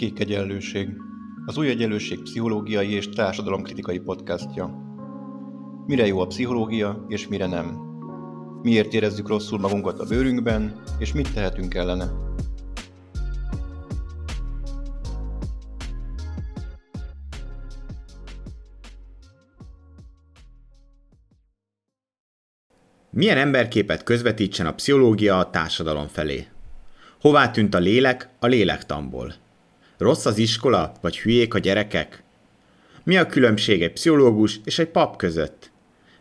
Kék Egyenlőség, az Új Egyenlőség pszichológiai és társadalomkritikai podcastja. Mire jó a pszichológia, és mire nem? Miért érezzük rosszul magunkat a bőrünkben, és mit tehetünk ellene? Milyen emberképet közvetítsen a pszichológia a társadalom felé? Hová tűnt a lélek a lélektamból? Rossz az iskola, vagy hülyék a gyerekek? Mi a különbség egy pszichológus és egy pap között?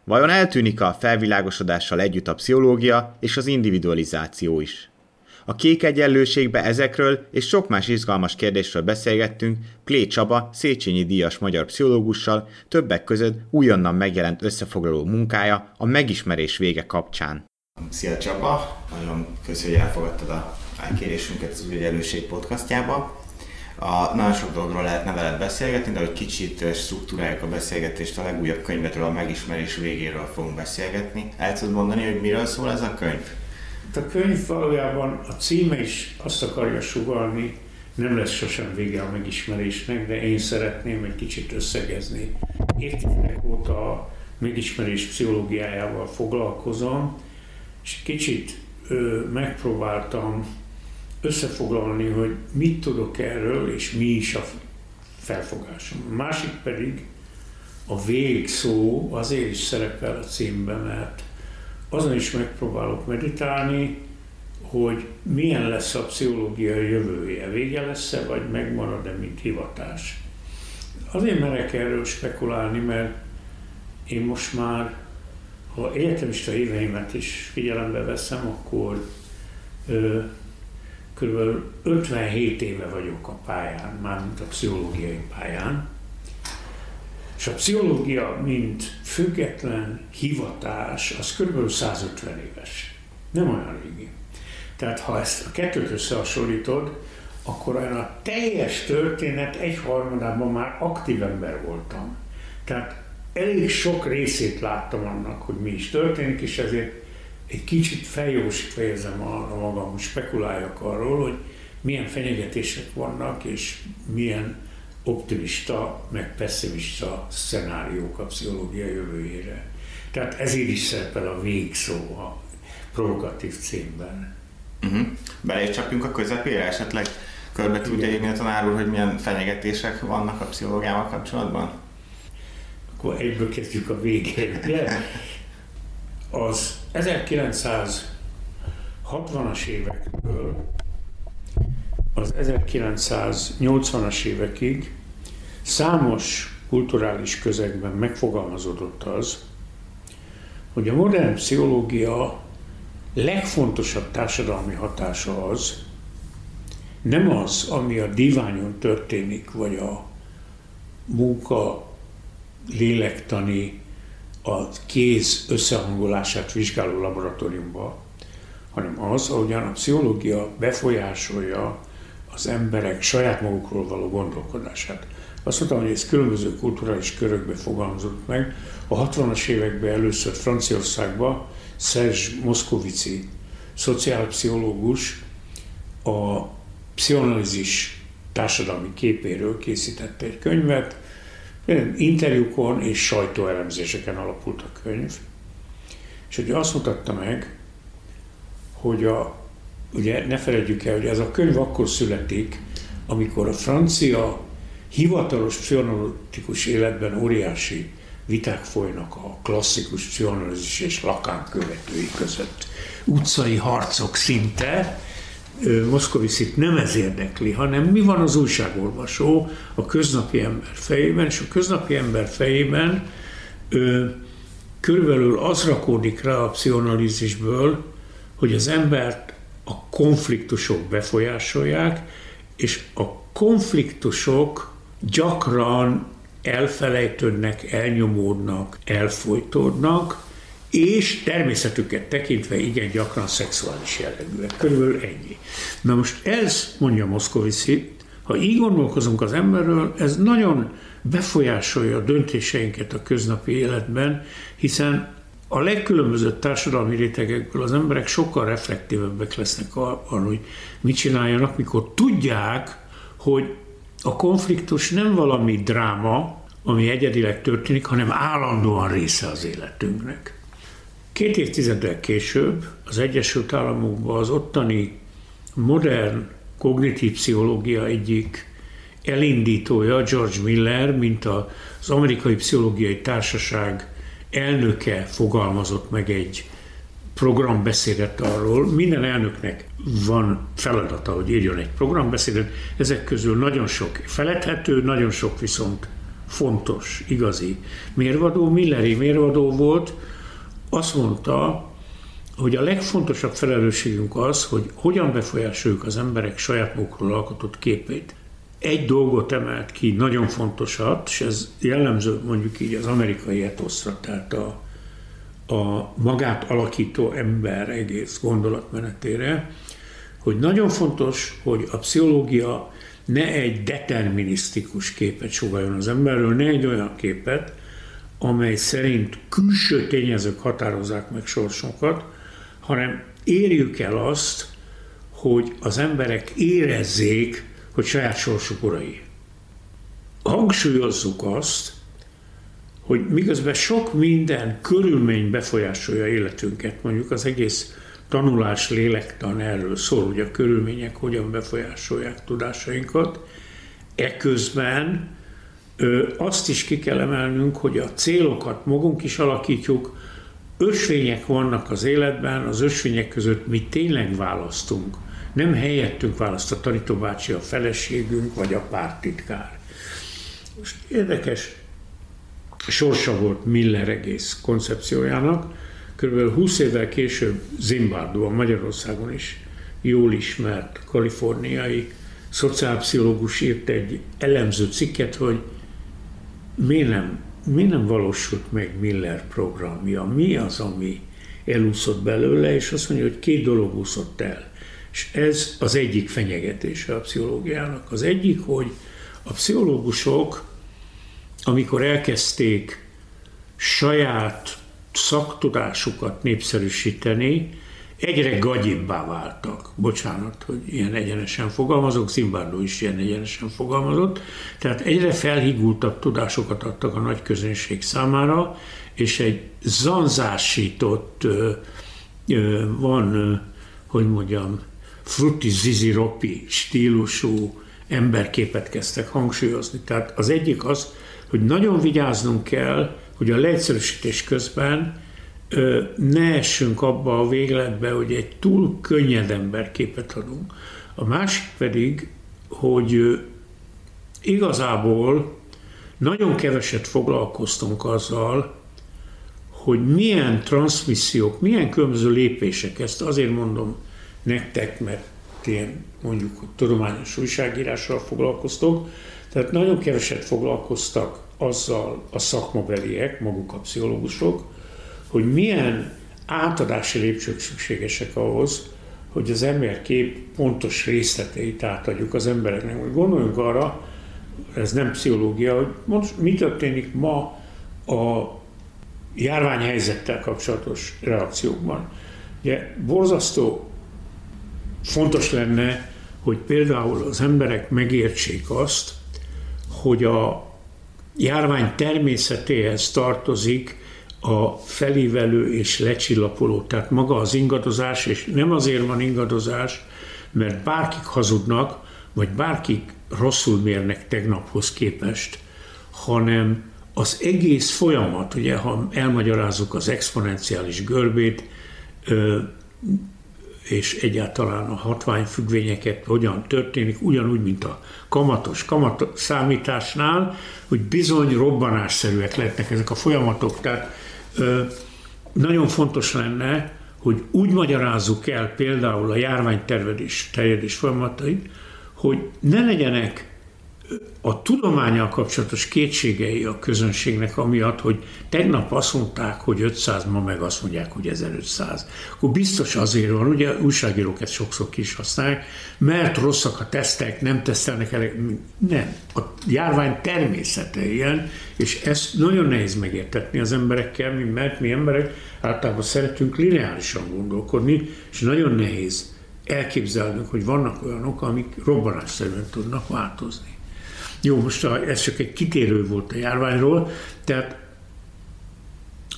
Vajon eltűnik a felvilágosodással együtt a pszichológia és az individualizáció is? A kék egyenlőségbe ezekről és sok más izgalmas kérdésről beszélgettünk Plé Csaba, Széchenyi díjas magyar pszichológussal, többek között újonnan megjelent összefoglaló munkája a megismerés vége kapcsán. Szia Csaba, nagyon köszönjük, hogy elfogadtad a elkérésünket az Egyenlőség podcastjába. A, nagyon sok dologról lehetne veled beszélgetni, de hogy kicsit struktúráljuk a beszélgetést, a legújabb könyvetről, a megismerés végéről fogunk beszélgetni. El tudod mondani, hogy miről szól ez a könyv? A könyv valójában a címe is azt akarja sugalni, nem lesz sosem vége a megismerésnek, de én szeretném egy kicsit összegezni. Évtizedek óta a megismerés pszichológiájával foglalkozom, és kicsit ö, megpróbáltam összefoglalni, hogy mit tudok erről, és mi is a felfogásom. A másik pedig a végszó azért is szerepel a címben, mert azon is megpróbálok meditálni, hogy milyen lesz a pszichológia jövője. Vége lesz-e, vagy megmarad-e, mint hivatás. Azért merek erről spekulálni, mert én most már, ha egyetemista éveimet is figyelembe veszem, akkor kb. 57 éve vagyok a pályán, mármint a pszichológiai pályán, és a pszichológia, mint független hivatás, az kb. 150 éves. Nem olyan régi. Tehát ha ezt a kettőt összehasonlítod, akkor olyan a teljes történet egyharmadában már aktív ember voltam. Tehát elég sok részét láttam annak, hogy mi is történik, és ezért egy kicsit feljósítva érzem a, a magam, hogy spekuláljak arról, hogy milyen fenyegetések vannak, és milyen optimista, meg pessimista szenáriók a pszichológia jövőjére. Tehát ezért is szerepel a végszó a provokatív címben. Uh-huh. Belécsapjunk a közepére, esetleg körbe tudja írni a tanár úr, hogy milyen fenyegetések vannak a pszichológiával kapcsolatban? Akkor egyből kezdjük a végén. Ugye? Az 1960-as évekből az 1980-as évekig számos kulturális közegben megfogalmazódott az, hogy a modern pszichológia legfontosabb társadalmi hatása az, nem az, ami a diványon történik, vagy a munka lélektani, a kéz összehangolását vizsgáló laboratóriumban, hanem az, ahogyan a pszichológia befolyásolja az emberek saját magukról való gondolkodását. Azt mondtam, hogy ez különböző kulturális körökbe fogalmazott meg. A 60-as években először Franciaországban Serge Moszkovici, szociálpszichológus, a pszichoanalízis társadalmi képéről készítette egy könyvet, interjúkon és sajtóelemzéseken alapult a könyv, és hogy azt mutatta meg, hogy a, ugye ne felejtjük el, hogy ez a könyv akkor születik, amikor a francia hivatalos pszichoanalitikus életben óriási viták folynak a klasszikus pszichoanalízis és Lakán követői között. Utcai harcok szinte, Moszkovicit nem ez érdekli, hanem mi van az újságolvasó a köznapi ember fejében, és a köznapi ember fejében ö, körülbelül az rakódik rá a pszichoanalízisből, hogy az embert a konfliktusok befolyásolják, és a konfliktusok gyakran elfelejtődnek, elnyomódnak, elfolytódnak, és természetüket tekintve igen gyakran szexuális jellegűek. Körülbelül ennyi. Na most ez, mondja Moszkovici, ha így gondolkozunk az emberről, ez nagyon befolyásolja a döntéseinket a köznapi életben, hiszen a legkülönbözőbb társadalmi rétegekből az emberek sokkal reflektívebbek lesznek arra, hogy mit csináljanak, mikor tudják, hogy a konfliktus nem valami dráma, ami egyedileg történik, hanem állandóan része az életünknek. Két évtizeddel később az Egyesült Államokban az ottani modern kognitív pszichológia egyik elindítója, George Miller, mint az Amerikai Pszichológiai Társaság elnöke fogalmazott meg egy programbeszédet arról. Minden elnöknek van feladata, hogy írjon egy programbeszédet. Ezek közül nagyon sok feledhető, nagyon sok viszont fontos, igazi mérvadó. Milleri mérvadó volt, azt mondta, hogy a legfontosabb felelősségünk az, hogy hogyan befolyásoljuk az emberek saját magukról alkotott képét. Egy dolgot emelt ki, nagyon fontosat, és ez jellemző mondjuk így az amerikai etoszra, tehát a, a magát alakító ember egész gondolatmenetére, hogy nagyon fontos, hogy a pszichológia ne egy determinisztikus képet sugaljon az emberről, ne egy olyan képet, amely szerint külső tényezők határozzák meg sorsunkat, hanem érjük el azt, hogy az emberek érezzék, hogy saját sorsuk urai. Hangsúlyozzuk azt, hogy miközben sok minden körülmény befolyásolja életünket, mondjuk az egész tanulás lélektan erről szól, hogy a körülmények hogyan befolyásolják tudásainkat, eközben azt is ki kell emelnünk, hogy a célokat magunk is alakítjuk, ösvények vannak az életben, az ösvények között mi tényleg választunk. Nem helyettünk választ a tanítóbácsi, a feleségünk vagy a pártitkár. Most érdekes sorsa volt Miller egész koncepciójának. Körülbelül 20 évvel később a Magyarországon is jól ismert kaliforniai szociálpszichológus írt egy elemző cikket, hogy miért nem, miért nem valósult meg Miller programja, mi az, ami elúszott belőle, és azt mondja, hogy két dolog úszott el. És ez az egyik fenyegetése a pszichológiának. Az egyik, hogy a pszichológusok, amikor elkezdték saját szaktudásukat népszerűsíteni, egyre gagyibbá váltak. Bocsánat, hogy ilyen egyenesen fogalmazok, Zimbardo is ilyen egyenesen fogalmazott. Tehát egyre felhigultabb tudásokat adtak a nagy közönség számára, és egy zanzásított, van, hogy mondjam, frutti zizi ropi stílusú emberképet kezdtek hangsúlyozni. Tehát az egyik az, hogy nagyon vigyáznunk kell, hogy a leegyszerűsítés közben ne essünk abba a végletbe, hogy egy túl könnyed emberképet adunk. A másik pedig, hogy igazából nagyon keveset foglalkoztunk azzal, hogy milyen transmissziók, milyen különböző lépések, ezt azért mondom nektek, mert én mondjuk hogy tudományos újságírással foglalkoztok, tehát nagyon keveset foglalkoztak azzal a szakmabeliek, maguk a pszichológusok, hogy milyen átadási lépcsők szükségesek ahhoz, hogy az emberkép pontos részleteit átadjuk az embereknek. Hogy gondoljunk arra, ez nem pszichológia, hogy most mi történik ma a járványhelyzettel kapcsolatos reakciókban. Ugye borzasztó fontos lenne, hogy például az emberek megértsék azt, hogy a járvány természetéhez tartozik a felívelő és lecsillapoló, tehát maga az ingadozás, és nem azért van ingadozás, mert bárkik hazudnak, vagy bárkik rosszul mérnek tegnaphoz képest, hanem az egész folyamat, ugye, ha elmagyarázzuk az exponenciális görbét, és egyáltalán a hatványfüggvényeket hogyan történik, ugyanúgy, mint a kamatos kamat számításnál, hogy bizony robbanásszerűek lehetnek ezek a folyamatok. Tehát nagyon fontos lenne, hogy úgy magyarázzuk el például a járványtervedés terjedés folyamatait, hogy ne legyenek a tudományal kapcsolatos kétségei a közönségnek amiatt, hogy tegnap azt mondták, hogy 500, ma meg azt mondják, hogy 1500. Akkor biztos azért van, ugye újságírók ezt sokszor is használják, mert rosszak a tesztek, nem tesztelnek elég. Nem. A járvány természete ilyen, és ezt nagyon nehéz megértetni az emberekkel, mert mi emberek általában szeretünk lineárisan gondolkodni, és nagyon nehéz elképzelnünk, hogy vannak olyanok, amik robbanásszerűen tudnak változni. Jó, most a, ez csak egy kitérő volt a járványról, tehát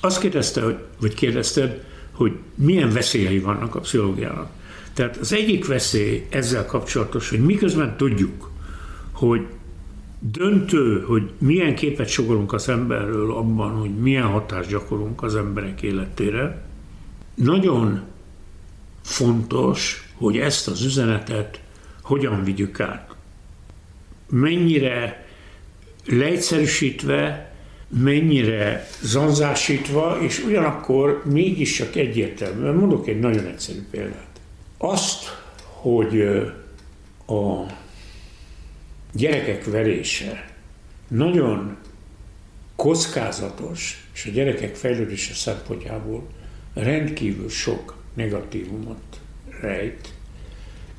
azt kérdezte, vagy kérdezted, hogy milyen veszélyei vannak a pszichológiának. Tehát az egyik veszély ezzel kapcsolatos, hogy miközben tudjuk, hogy döntő, hogy milyen képet sogolunk az emberről abban, hogy milyen hatást gyakorolunk az emberek életére, nagyon fontos, hogy ezt az üzenetet hogyan vigyük át. Mennyire leegyszerűsítve, mennyire zanzásítva, és ugyanakkor mégiscsak egyértelműen. Mondok egy nagyon egyszerű példát. Azt, hogy a gyerekek verése nagyon kockázatos, és a gyerekek fejlődése szempontjából rendkívül sok negatívumot rejt,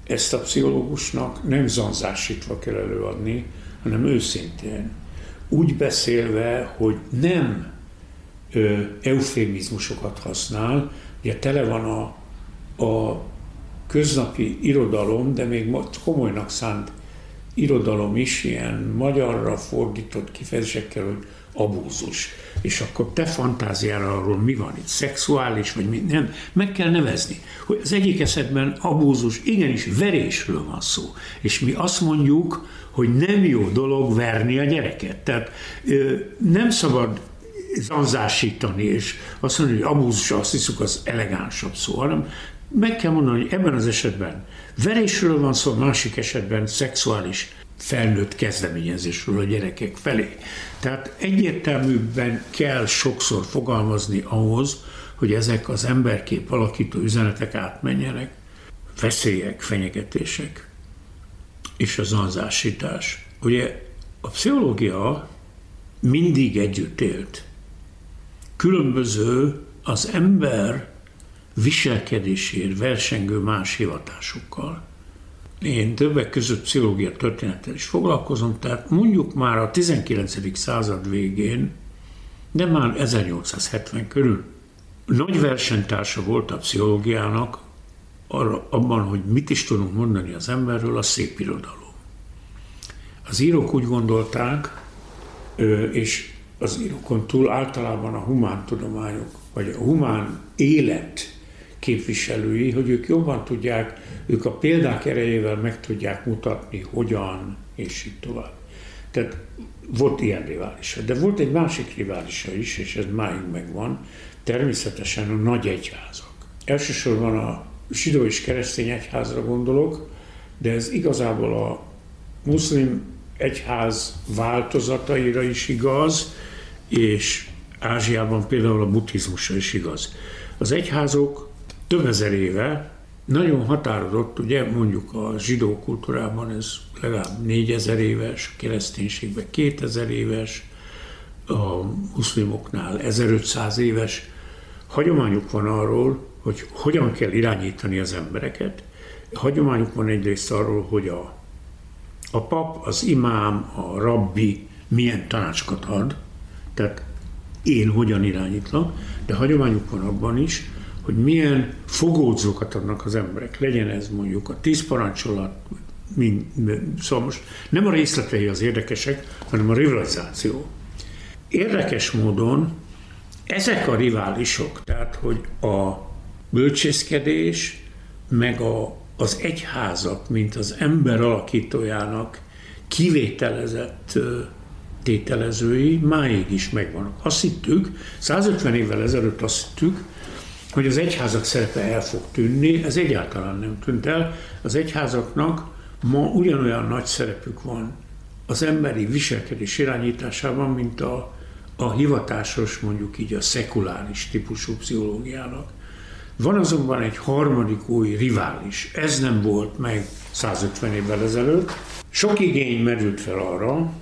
ezt a pszichológusnak nem zanzásítva kell előadni, hanem őszintén. Úgy beszélve, hogy nem ö, eufémizmusokat használ, ugye tele van a, a köznapi irodalom, de még komolynak szánt irodalom is ilyen magyarra fordított kifejezésekkel, hogy abúzus. És akkor te fantáziára arról mi van itt, szexuális, vagy mi, nem, meg kell nevezni, hogy az egyik esetben abúzus, igenis verésről van szó. És mi azt mondjuk, hogy nem jó dolog verni a gyereket. Tehát nem szabad zanzásítani, és azt mondani, hogy abúzus, azt hiszük, az elegánsabb szó, hanem meg kell mondani, hogy ebben az esetben verésről van szó, másik esetben szexuális felnőtt kezdeményezésről a gyerekek felé. Tehát egyértelműbben kell sokszor fogalmazni ahhoz, hogy ezek az emberkép alakító üzenetek átmenjenek, veszélyek, fenyegetések és az anzásítás. Ugye a pszichológia mindig együtt élt. Különböző az ember viselkedésért versengő más hivatásokkal. Én többek között pszichológia történettel is foglalkozom, tehát mondjuk már a 19. század végén, de már 1870 körül nagy versenytársa volt a pszichológiának arra, abban, hogy mit is tudunk mondani az emberről, a szép irodalom. Az írók úgy gondolták, és az írókon túl általában a humán tudományok, vagy a humán élet képviselői, hogy ők jobban tudják, ők a példák erejével meg tudják mutatni, hogyan, és így tovább. Tehát volt ilyen riválisa. De volt egy másik riválisa is, és ez máig megvan, természetesen a nagy egyházak. Elsősorban a zsidó és keresztény egyházra gondolok, de ez igazából a muszlim egyház változataira is igaz, és Ázsiában például a buddhizmusra is igaz. Az egyházok több ezer éve nagyon határozott, ugye mondjuk a zsidó kultúrában ez legalább 4000 éves, a kereszténységben 2000 éves, a muszlimoknál 1500 éves. Hagyományuk van arról, hogy hogyan kell irányítani az embereket. Hagyományuk van egyrészt arról, hogy a, a pap, az imám, a rabbi milyen tanácsokat ad, tehát én hogyan irányítlak, de hagyományuk van abban is, hogy milyen fogódzókat adnak az emberek. Legyen ez mondjuk a tíz parancsolat, mind, szóval most nem a részletei az érdekesek, hanem a rivalizáció. Érdekes módon ezek a riválisok, tehát hogy a bölcsészkedés, meg a, az egyházak, mint az ember alakítójának kivételezett tételezői máig is megvannak. Azt hittük, 150 évvel ezelőtt azt hittük, hogy az egyházak szerepe el fog tűnni, ez egyáltalán nem tűnt el. Az egyházaknak ma ugyanolyan nagy szerepük van az emberi viselkedés irányításában, mint a, a hivatásos, mondjuk így a szekuláris típusú pszichológiának. Van azonban egy harmadik új rivális. Ez nem volt meg 150 évvel ezelőtt. Sok igény merült fel arra,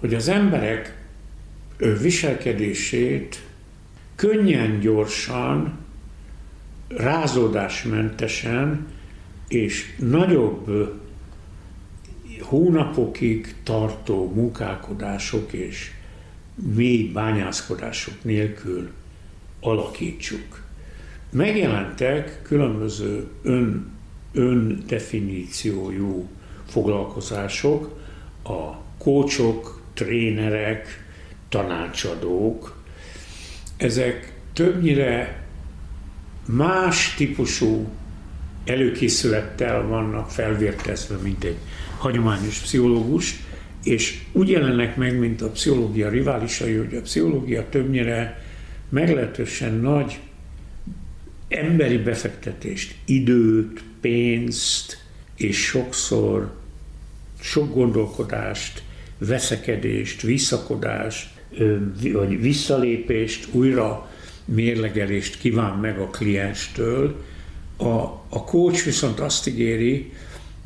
hogy az emberek viselkedését könnyen, gyorsan, rázódásmentesen és nagyobb hónapokig tartó munkálkodások és mély bányászkodások nélkül alakítsuk. Megjelentek különböző ön, öndefiníciójú foglalkozások, a kócsok, trénerek, tanácsadók, ezek többnyire más típusú előkészülettel vannak felvértezve, mint egy hagyományos pszichológus, és úgy jelennek meg, mint a pszichológia riválisai, hogy a pszichológia többnyire meglehetősen nagy emberi befektetést, időt, pénzt, és sokszor sok gondolkodást, veszekedést, visszakodást, vagy visszalépést, újra mérlegelést kíván meg a klienstől. A, a coach viszont azt ígéri,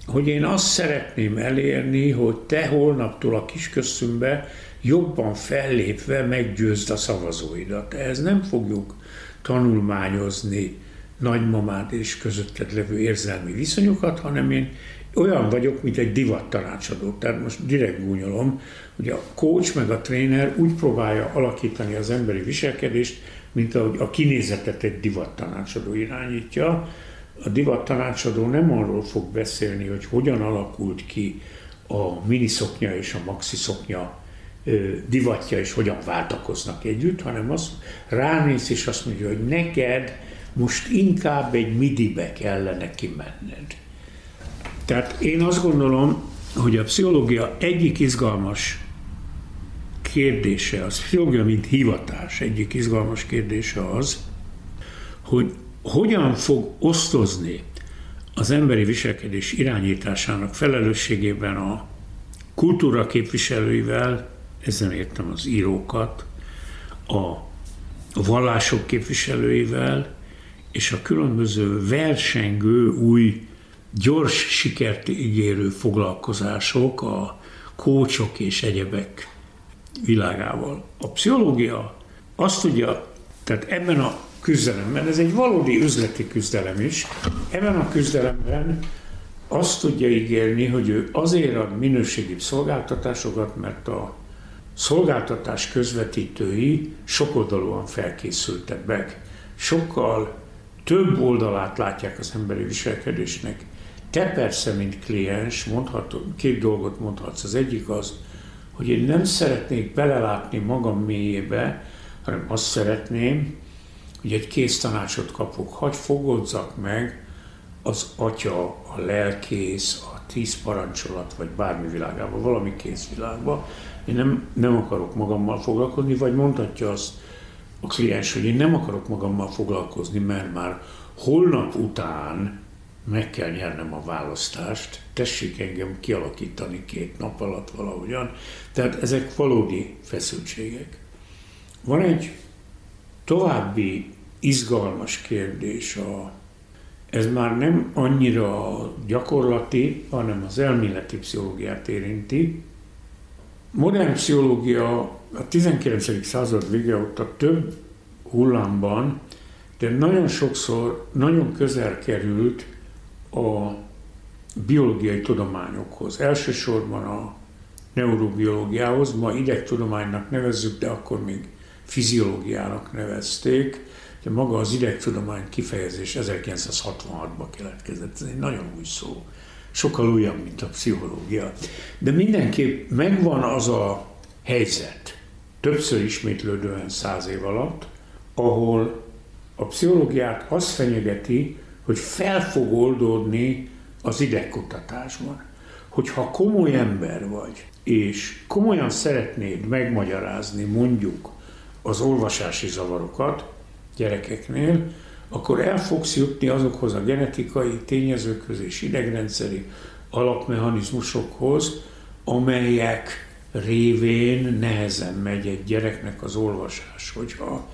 hogy én azt szeretném elérni, hogy te holnaptól a kisközszünkbe jobban fellépve meggyőzd a szavazóidat. Ehhez nem fogjuk tanulmányozni nagymamád és közötted levő érzelmi viszonyokat, hanem én olyan vagyok, mint egy divat tanácsadó. Tehát most direkt gúnyolom, hogy a coach meg a tréner úgy próbálja alakítani az emberi viselkedést, mint ahogy a kinézetet egy divat tanácsadó irányítja. A divat tanácsadó nem arról fog beszélni, hogy hogyan alakult ki a miniszoknya és a maxi szoknya divatja, és hogyan váltakoznak együtt, hanem az ránéz és azt mondja, hogy neked most inkább egy midibe kellene kimenned. Tehát én azt gondolom, hogy a pszichológia egyik izgalmas kérdése, az pszichológia mint hivatás egyik izgalmas kérdése az, hogy hogyan fog osztozni az emberi viselkedés irányításának felelősségében a kultúra képviselőivel, ezen értem az írókat, a vallások képviselőivel, és a különböző versengő, új, gyors sikert ígérő foglalkozások, a kócsok és egyebek világával. A pszichológia azt tudja, tehát ebben a küzdelemben, ez egy valódi üzleti küzdelem is, ebben a küzdelemben azt tudja ígérni, hogy ő azért ad minőségi szolgáltatásokat, mert a szolgáltatás közvetítői sokoldalúan felkészültek meg. Sokkal több oldalát látják az emberi viselkedésnek. Te persze, mint kliens, mondhatod, két dolgot mondhatsz. Az egyik az, hogy én nem szeretnék belelátni magam mélyébe, hanem azt szeretném, hogy egy kész tanácsot kapok, hagy fogodzak meg az atya, a lelkész, a tíz parancsolat, vagy bármi világában, valami kész világban. Én nem, nem akarok magammal foglalkozni, vagy mondhatja azt a kliens, hogy én nem akarok magammal foglalkozni, mert már holnap után meg kell nyernem a választást, tessék engem kialakítani két nap alatt valahogyan. Tehát ezek valódi feszültségek. Van egy további izgalmas kérdés, a, ez már nem annyira gyakorlati, hanem az elméleti pszichológiát érinti. Modern pszichológia a 19. század vége óta több hullámban, de nagyon sokszor nagyon közel került a biológiai tudományokhoz. Elsősorban a neurobiológiához, ma idegtudománynak nevezzük, de akkor még fiziológiának nevezték. De maga az idegtudomány kifejezés 1966-ban keletkezett. Ez egy nagyon új szó. Sokkal újabb, mint a pszichológia. De mindenképp megvan az a helyzet, többször ismétlődően száz év alatt, ahol a pszichológiát azt fenyegeti, hogy fel fog oldódni az idegkutatásban. Hogyha komoly ember vagy, és komolyan szeretnéd megmagyarázni mondjuk az olvasási zavarokat gyerekeknél, akkor el fogsz jutni azokhoz a genetikai tényezőkhöz és idegrendszeri alapmechanizmusokhoz, amelyek révén nehezen megy egy gyereknek az olvasás. Hogyha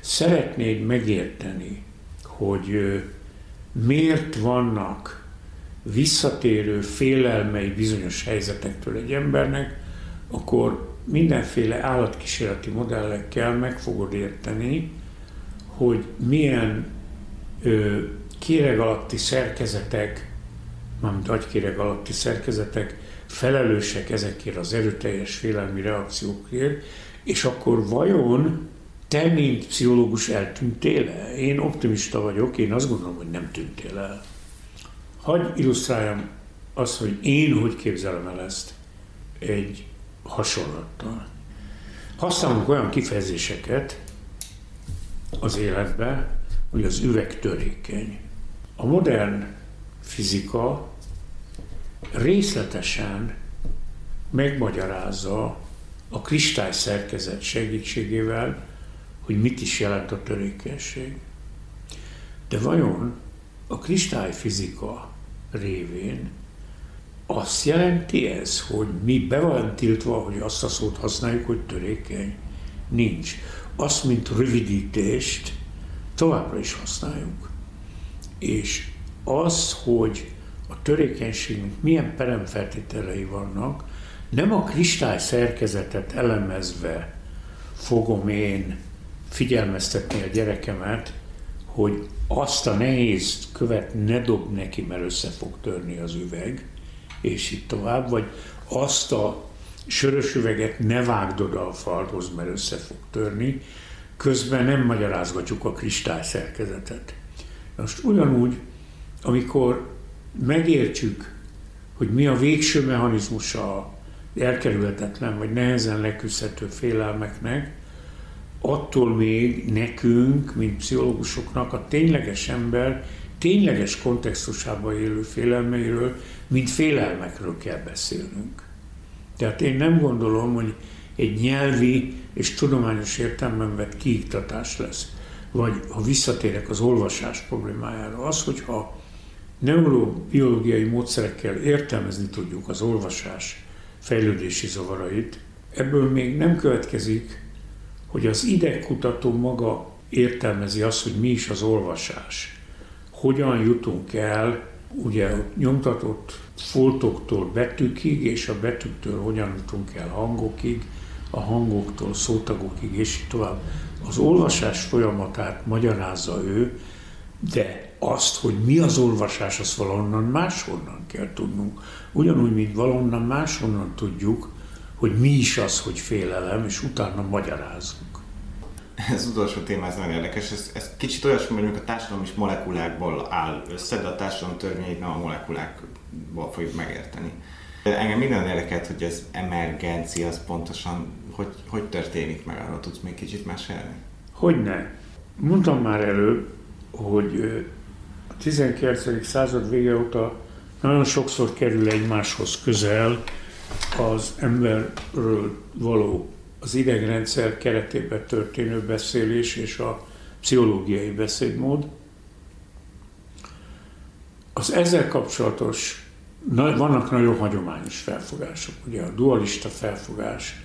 szeretnéd megérteni, hogy miért vannak visszatérő félelmei bizonyos helyzetektől egy embernek, akkor mindenféle állatkísérleti modellekkel meg fogod érteni, hogy milyen ö, kéreg alatti szerkezetek, mármint agykéreg alatti szerkezetek felelősek ezekért az erőteljes félelmi reakciókért, és akkor vajon te, mint pszichológus eltűntél el? Én optimista vagyok, én azt gondolom, hogy nem tűntél el. Hagy illusztráljam azt, hogy én hogy képzelem el ezt. egy hasonlattal. Használunk olyan kifejezéseket az életbe, hogy az üveg törékeny. A modern fizika részletesen megmagyarázza a kristály szerkezet segítségével, hogy mit is jelent a törékenység. De vajon a kristályfizika révén azt jelenti ez, hogy mi be van tiltva, hogy azt a szót használjuk, hogy törékeny? Nincs. Azt, mint rövidítést továbbra is használjuk. És az, hogy a törékenységnek milyen peremfeltételei vannak, nem a kristály szerkezetet elemezve fogom én figyelmeztetni a gyerekemet, hogy azt a nehéz követ ne dob neki, mert össze fog törni az üveg, és így tovább, vagy azt a sörös üveget ne vágd oda a falhoz, mert össze fog törni, közben nem magyarázgatjuk a kristály szerkezetet. Most ugyanúgy, amikor megértjük, hogy mi a végső mechanizmusa elkerülhetetlen vagy nehezen leküzdhető félelmeknek, attól még nekünk, mint pszichológusoknak a tényleges ember tényleges kontextusában élő félelmeiről, mint félelmekről kell beszélnünk. Tehát én nem gondolom, hogy egy nyelvi és tudományos értelemben vett kiiktatás lesz. Vagy ha visszatérek az olvasás problémájára, az, hogyha neurobiológiai módszerekkel értelmezni tudjuk az olvasás fejlődési zavarait, ebből még nem következik, hogy az idegkutató maga értelmezi azt, hogy mi is az olvasás. Hogyan jutunk el ugye nyomtatott foltoktól betűkig, és a betűktől hogyan jutunk el hangokig, a hangoktól szótagokig, és így tovább. Az olvasás folyamatát magyarázza ő, de azt, hogy mi az olvasás, azt valonnan máshonnan kell tudnunk. Ugyanúgy, mint valonnan máshonnan tudjuk, hogy mi is az, hogy félelem, és utána magyarázunk. Ez utolsó téma, ez nagyon érdekes. Ez, ez kicsit olyasmi, hogy a társadalom is molekulákból áll össze, de a társadalom törvényeit nem a molekulákból fogjuk megérteni. Engem minden érdekelt, hogy az emergencia az pontosan hogy, hogy történik meg, arról tudsz még kicsit mesélni? Hogyne. Mondtam már előbb, hogy a 19. század vége óta nagyon sokszor kerül egymáshoz közel az emberről való az idegrendszer keretében történő beszélés és a pszichológiai beszédmód. Az ezzel kapcsolatos, vannak nagyon hagyományos felfogások, ugye a dualista felfogás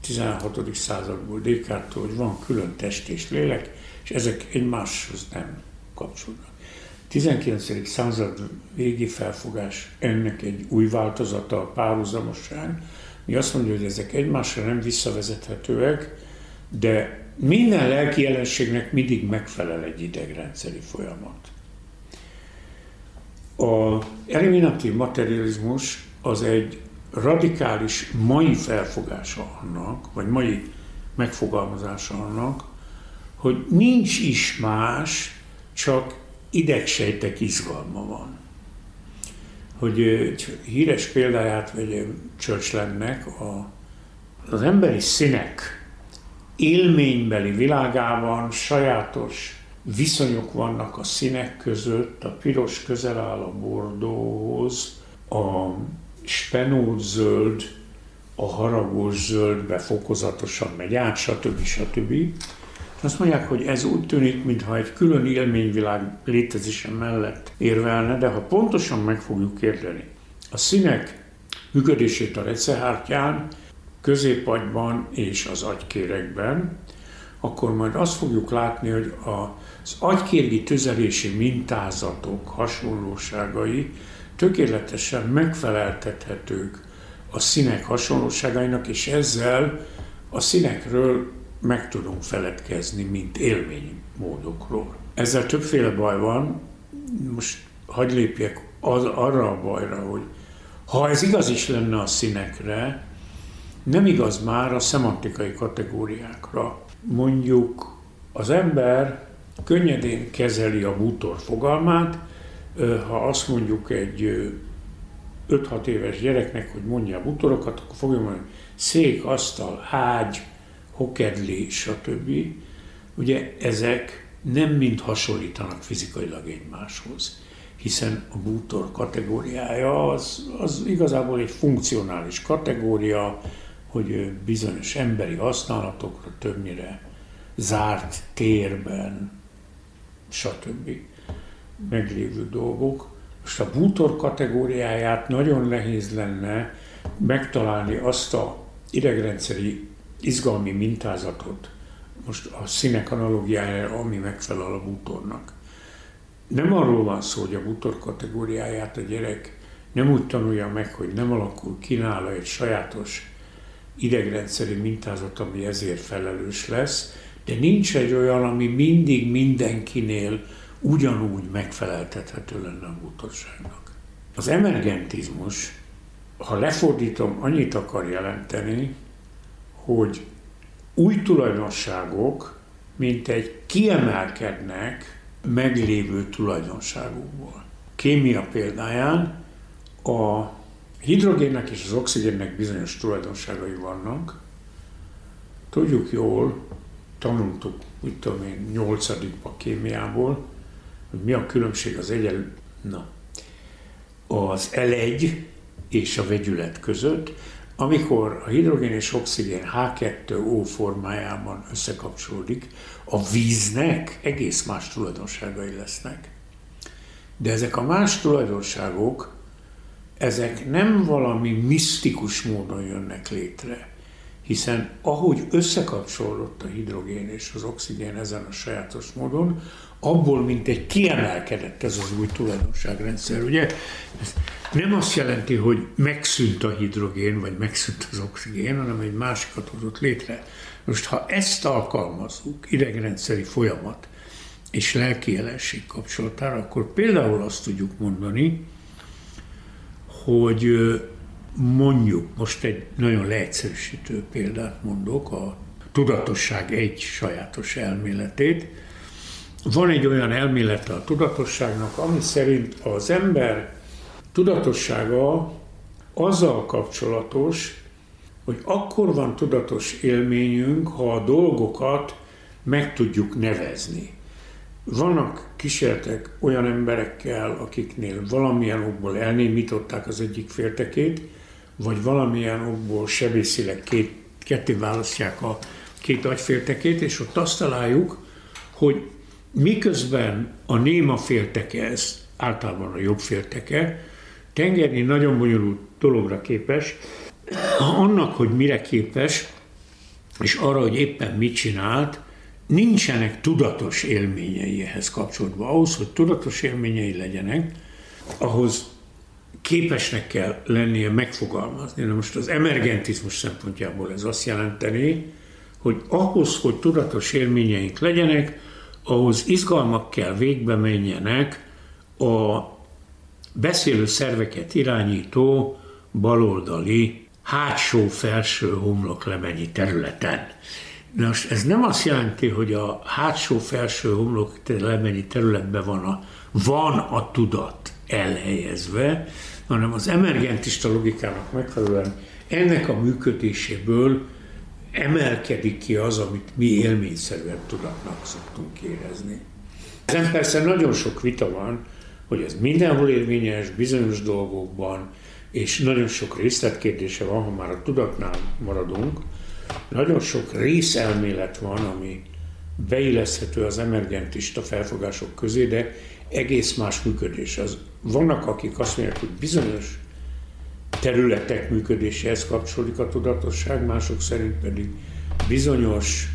16. századból Descartes, hogy van külön test és lélek, és ezek egymáshoz nem kapcsolódnak. 19. század végi felfogás ennek egy új változata a párhuzamosság, mi azt mondja, hogy ezek egymásra nem visszavezethetőek, de minden lelki jelenségnek mindig megfelel egy idegrendszeri folyamat. A eliminatív materializmus az egy radikális mai felfogása annak, vagy mai megfogalmazása annak, hogy nincs is más, csak idegsejtek izgalma van hogy egy híres példáját vegyem Churchlandnek, a, az emberi színek élménybeli világában sajátos viszonyok vannak a színek között, a piros közel áll a bordóhoz, a spenót zöld, a haragos zöldbe fokozatosan megy át, stb. stb. Azt mondják, hogy ez úgy tűnik, mintha egy külön élményvilág létezése mellett érvelne, de ha pontosan meg fogjuk érteni a színek működését a recehártyán, középagyban és az agykérekben, akkor majd azt fogjuk látni, hogy az agykérgi tüzelési mintázatok hasonlóságai tökéletesen megfeleltethetők a színek hasonlóságainak, és ezzel a színekről meg tudunk feledkezni, mint élménymódokról. Ezzel többféle baj van, most hagyj lépjek az, arra a bajra, hogy ha ez igaz is lenne a színekre, nem igaz már a szemantikai kategóriákra. Mondjuk az ember könnyedén kezeli a bútor fogalmát, ha azt mondjuk egy 5-6 éves gyereknek, hogy mondja a bútorokat, akkor fogja mondani, szék, asztal, ágy, hokedli, stb. Ugye ezek nem mind hasonlítanak fizikailag egymáshoz, hiszen a bútor kategóriája az, az igazából egy funkcionális kategória, hogy bizonyos emberi használatokra többnyire zárt térben, stb. meglévő dolgok. Most a bútor kategóriáját nagyon nehéz lenne megtalálni azt a idegrendszeri izgalmi mintázatot, most a színek analógiájára, ami megfelel a bútornak. Nem arról van szó, hogy a bútor kategóriáját a gyerek nem úgy tanulja meg, hogy nem alakul ki nála egy sajátos idegrendszeri mintázat, ami ezért felelős lesz, de nincs egy olyan, ami mindig mindenkinél ugyanúgy megfeleltethető lenne a bútorságnak. Az emergentizmus, ha lefordítom, annyit akar jelenteni, hogy új tulajdonságok, mint egy kiemelkednek meglévő tulajdonságokból. Kémia példáján a hidrogénnek és az oxigénnek bizonyos tulajdonságai vannak. Tudjuk jól, tanultuk, mit tudom én, nyolcadikba kémiából, hogy mi a különbség az egyel... Na, az L1 és a vegyület között, amikor a hidrogén és oxigén H2O formájában összekapcsolódik, a víznek egész más tulajdonságai lesznek. De ezek a más tulajdonságok, ezek nem valami misztikus módon jönnek létre, hiszen ahogy összekapcsolódott a hidrogén és az oxigén ezen a sajátos módon, abból mint egy kiemelkedett ez az új tulajdonságrendszer. Ugye ez nem azt jelenti, hogy megszűnt a hidrogén, vagy megszűnt az oxigén, hanem egy másikat hozott létre. Most ha ezt alkalmazzuk, idegrendszeri folyamat és lelki jelenség kapcsolatára, akkor például azt tudjuk mondani, hogy mondjuk, most egy nagyon leegyszerűsítő példát mondok, a tudatosság egy sajátos elméletét. Van egy olyan elmélete a tudatosságnak, ami szerint az ember tudatossága azzal kapcsolatos, hogy akkor van tudatos élményünk, ha a dolgokat meg tudjuk nevezni. Vannak kísérletek olyan emberekkel, akiknél valamilyen okból elnémították az egyik féltekét, vagy valamilyen okból sebészileg két, ketté választják a két agyféltekét, és ott azt találjuk, hogy miközben a néma félteke, ez általában a jobb félteke, tengerni nagyon bonyolult dologra képes, annak, hogy mire képes, és arra, hogy éppen mit csinált, nincsenek tudatos élményei ehhez kapcsolódva. Ahhoz, hogy tudatos élményei legyenek, ahhoz képesnek kell lennie megfogalmazni. Na most az emergentizmus szempontjából ez azt jelenteni, hogy ahhoz, hogy tudatos élményeink legyenek, ahhoz izgalmak kell végbe menjenek a beszélő szerveket irányító baloldali hátsó-felső homloklemennyi területen. Na most ez nem azt jelenti, hogy a hátsó-felső homloklemennyi területben van a, van a tudat elhelyezve, hanem az emergentista logikának megfelelően ennek a működéséből emelkedik ki az, amit mi élményszerűen tudatnak szoktunk érezni. Ezen persze nagyon sok vita van, hogy ez mindenhol érvényes, bizonyos dolgokban, és nagyon sok részletkérdése van, ha már a tudatnál maradunk. Nagyon sok részelmélet van, ami beilleszthető az emergentista felfogások közé, de egész más működés. Az, vannak, akik azt mondják, hogy bizonyos területek működéséhez kapcsolódik a tudatosság, mások szerint pedig bizonyos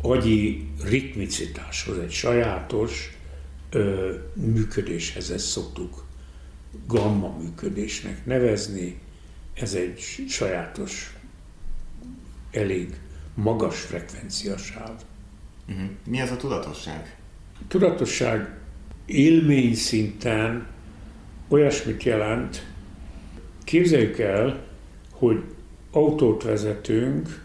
agyi ritmicitáshoz, egy sajátos ö, működéshez ezt szoktuk gamma működésnek nevezni. Ez egy sajátos, elég magas frekvenciasáv. Uh-huh. Mi ez a tudatosság? tudatosság élmény szinten olyasmit jelent, képzeljük el, hogy autót vezetünk,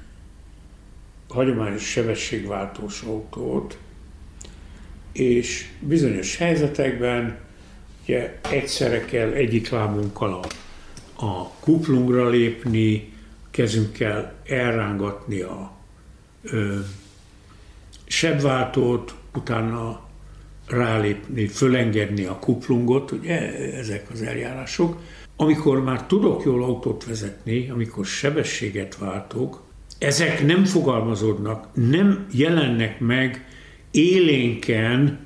hagyományos sebességváltós autót, és bizonyos helyzetekben ugye egyszerre kell egyik lábunkkal a, a kuplungra lépni, kezünkkel elrángatni a ö, sebváltót, utána rálépni, fölengedni a kuplungot, ugye ezek az eljárások. Amikor már tudok jól autót vezetni, amikor sebességet váltok, ezek nem fogalmazódnak, nem jelennek meg élénken,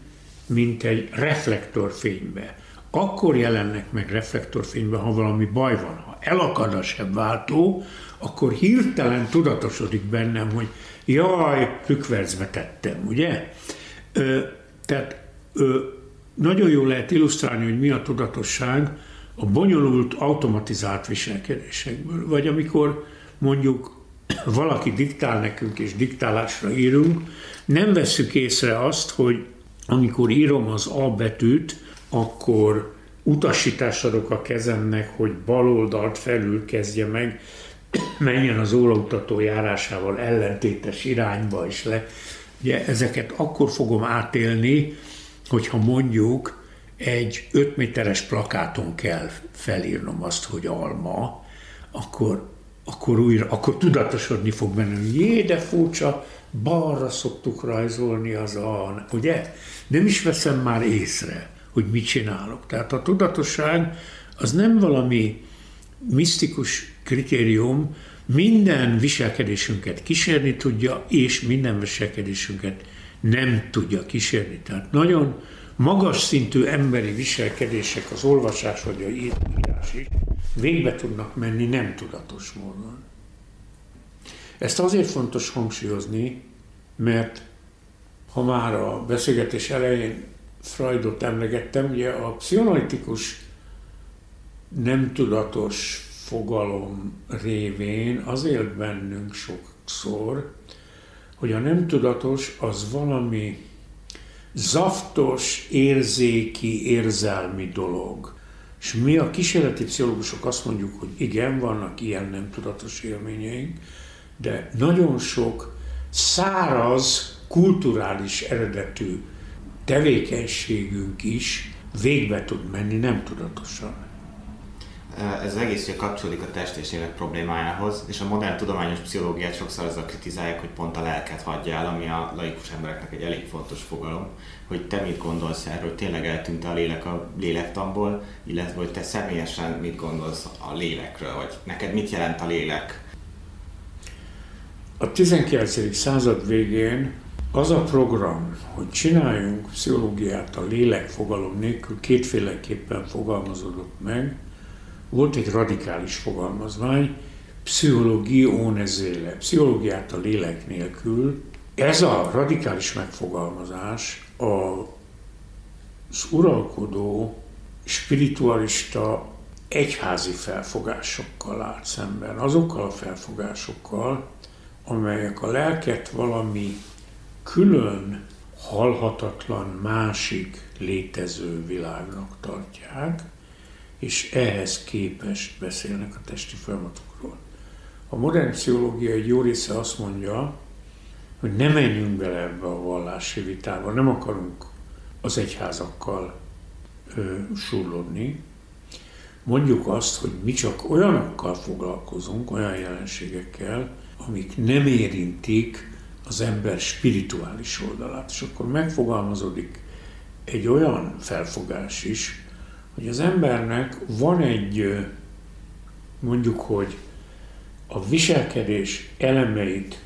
mint egy reflektorfénybe. Akkor jelennek meg reflektorfénybe, ha valami baj van. Ha elakad a sebváltó, akkor hirtelen tudatosodik bennem, hogy jaj, rükvercbe tettem, ugye? Ö, tehát ö, nagyon jól lehet illusztrálni, hogy mi a tudatosság a bonyolult automatizált viselkedésekből. Vagy amikor mondjuk valaki diktál nekünk, és diktálásra írunk, nem vesszük észre azt, hogy amikor írom az A betűt, akkor utasítást adok a kezemnek, hogy bal oldalt felül kezdje meg, menjen az ólautató járásával ellentétes irányba is le. Ugye ezeket akkor fogom átélni, hogyha mondjuk egy 5 méteres plakáton kell felírnom azt, hogy alma, akkor, akkor újra, akkor tudatosodni fog benne, hogy jé, de furcsa, balra szoktuk rajzolni az a, ugye? Nem is veszem már észre, hogy mit csinálok. Tehát a tudatosság az nem valami misztikus kritérium, minden viselkedésünket kísérni tudja, és minden viselkedésünket nem tudja kísérni. Tehát nagyon magas szintű emberi viselkedések, az olvasás vagy a írás is végbe tudnak menni nem tudatos módon. Ezt azért fontos hangsúlyozni, mert ha már a beszélgetés elején Freudot emlegettem, ugye a pszichoanalitikus nem tudatos fogalom révén az élt bennünk sokszor, hogy a nem tudatos az valami zaftos, érzéki, érzelmi dolog. És mi a kísérleti pszichológusok azt mondjuk, hogy igen, vannak ilyen nem tudatos élményeink, de nagyon sok száraz, kulturális eredetű tevékenységünk is végbe tud menni nem tudatosan. Ez az egész ugye kapcsolódik a test és lélek problémájához, és a modern tudományos pszichológiát sokszor azzal kritizálják, hogy pont a lelket hagyja el, ami a laikus embereknek egy elég fontos fogalom, hogy te mit gondolsz erről, tényleg eltűnt a lélek a lélektamból, illetve hogy te személyesen mit gondolsz a lélekről, vagy neked mit jelent a lélek? A 19. század végén az a program, hogy csináljunk pszichológiát a lélek fogalom nélkül, kétféleképpen fogalmazódott meg. Volt egy radikális fogalmazvány, pszichológia onezéle, pszichológiát a lélek nélkül. Ez a radikális megfogalmazás a, az uralkodó spiritualista egyházi felfogásokkal állt szemben, azokkal a felfogásokkal, amelyek a lelket valami külön, halhatatlan, másik létező világnak tartják, és ehhez képest beszélnek a testi folyamatokról. A modern pszichológia egy jó része azt mondja, hogy ne menjünk bele ebbe a vallási vitába, nem akarunk az egyházakkal ö, surlódni. Mondjuk azt, hogy mi csak olyanokkal foglalkozunk, olyan jelenségekkel, amik nem érintik az ember spirituális oldalát. És akkor megfogalmazódik egy olyan felfogás is, hogy az embernek van egy, mondjuk, hogy a viselkedés elemeit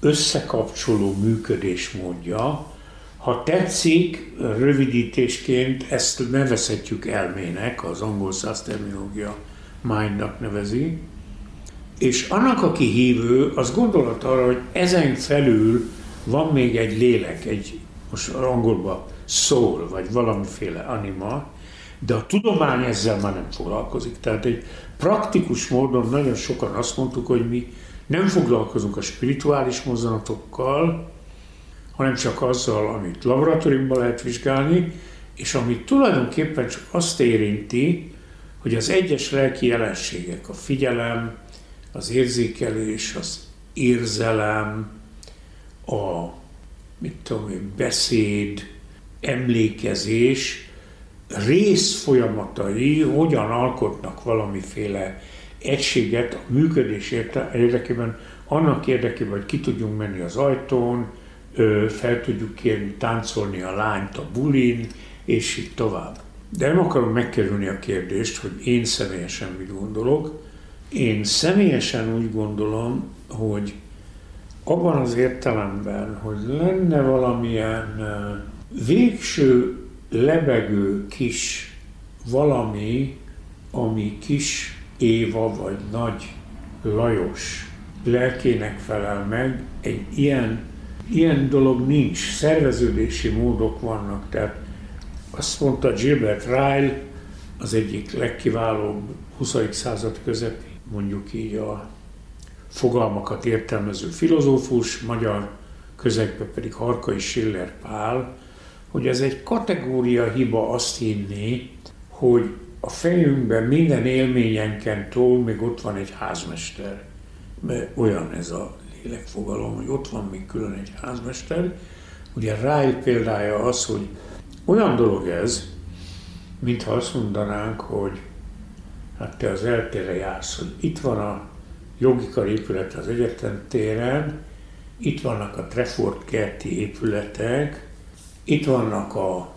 összekapcsoló működésmódja, ha tetszik, rövidítésként ezt nevezhetjük elmének, az angol száz terminológia mindnak nevezi, és annak, aki hívő, az gondolat arra, hogy ezen felül van még egy lélek, egy most angolban soul, vagy valamiféle anima, de a tudomány ezzel már nem foglalkozik. Tehát egy praktikus módon nagyon sokan azt mondtuk, hogy mi nem foglalkozunk a spirituális mozzanatokkal, hanem csak azzal, amit laboratóriumban lehet vizsgálni, és amit tulajdonképpen csak azt érinti, hogy az egyes lelki jelenségek, a figyelem, az érzékelés, az érzelem, a mit tudom én, beszéd, emlékezés rész folyamatai hogyan alkotnak valamiféle egységet a működés érdekében, annak érdekében, hogy ki tudjunk menni az ajtón, fel tudjuk kérni táncolni a lányt a bulin, és így tovább. De nem akarom megkerülni a kérdést, hogy én személyesen mit gondolok. Én személyesen úgy gondolom, hogy abban az értelemben, hogy lenne valamilyen végső lebegő kis valami, ami kis Éva vagy nagy Lajos lelkének felel meg, egy ilyen, ilyen dolog nincs, szerveződési módok vannak, tehát azt mondta Gilbert Ryle, az egyik legkiválóbb 20. század közepi, mondjuk így a fogalmakat értelmező filozófus, magyar közegben pedig Harkai Schiller Pál, hogy ez egy kategória hiba azt hinni, hogy a fejünkben minden élményenken túl még ott van egy házmester. Mert olyan ez a lélekfogalom, hogy ott van még külön egy házmester. Ugye Ryle példája az, hogy olyan dolog ez, mintha azt mondanánk, hogy hát te az eltére jársz, hogy itt van a jogikar épület az egyetem téren, itt vannak a Trefort kerti épületek, itt vannak a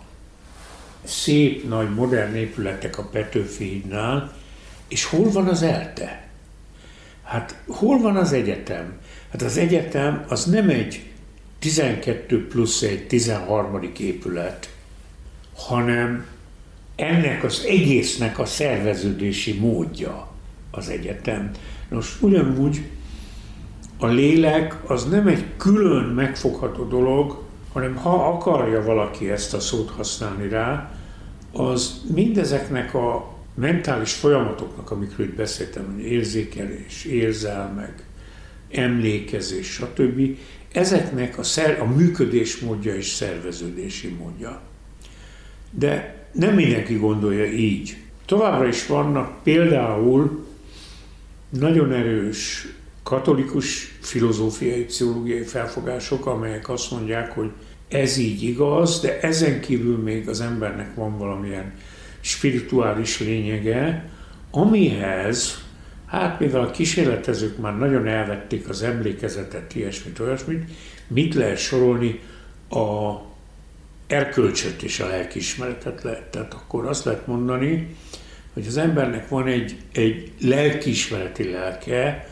szép nagy modern épületek a Petőfi hídnál, és hol van az ELTE? Hát hol van az egyetem? Hát az egyetem az nem egy 12 plusz egy 13. épület, hanem ennek az egésznek a szerveződési módja az egyetem. Nos, ugyanúgy a lélek az nem egy külön megfogható dolog, hanem ha akarja valaki ezt a szót használni rá, az mindezeknek a mentális folyamatoknak, amikről itt beszéltem, hogy érzékelés, érzelmek, emlékezés, stb. Ezeknek a, szer, a működés módja és szerveződési módja. De nem mindenki gondolja így. Továbbra is vannak például nagyon erős katolikus filozófiai, pszichológiai felfogások, amelyek azt mondják, hogy ez így igaz, de ezen kívül még az embernek van valamilyen spirituális lényege, amihez, hát mivel a kísérletezők már nagyon elvették az emlékezetet, ilyesmit, olyasmit, mit lehet sorolni a erkölcsöt és a lelkiismeretet lehet. Tehát akkor azt lehet mondani, hogy az embernek van egy, egy lelkiismereti lelke,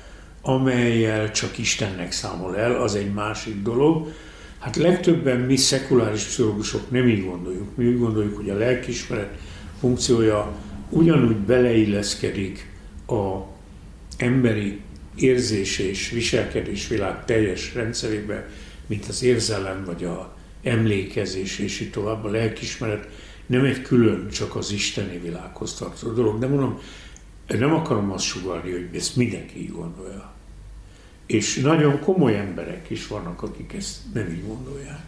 amelyel csak Istennek számol el, az egy másik dolog. Hát legtöbben mi szekuláris pszichológusok nem így gondoljuk. Mi úgy gondoljuk, hogy a lelkiismeret funkciója ugyanúgy beleilleszkedik a emberi érzés és viselkedés világ teljes rendszerébe, mint az érzelem vagy a emlékezés és így tovább. A lelkismeret nem egy külön csak az isteni világhoz tartozó dolog, de mondom, nem akarom azt sugalni, hogy ezt mindenki így gondolja. És nagyon komoly emberek is vannak, akik ezt nem így gondolják.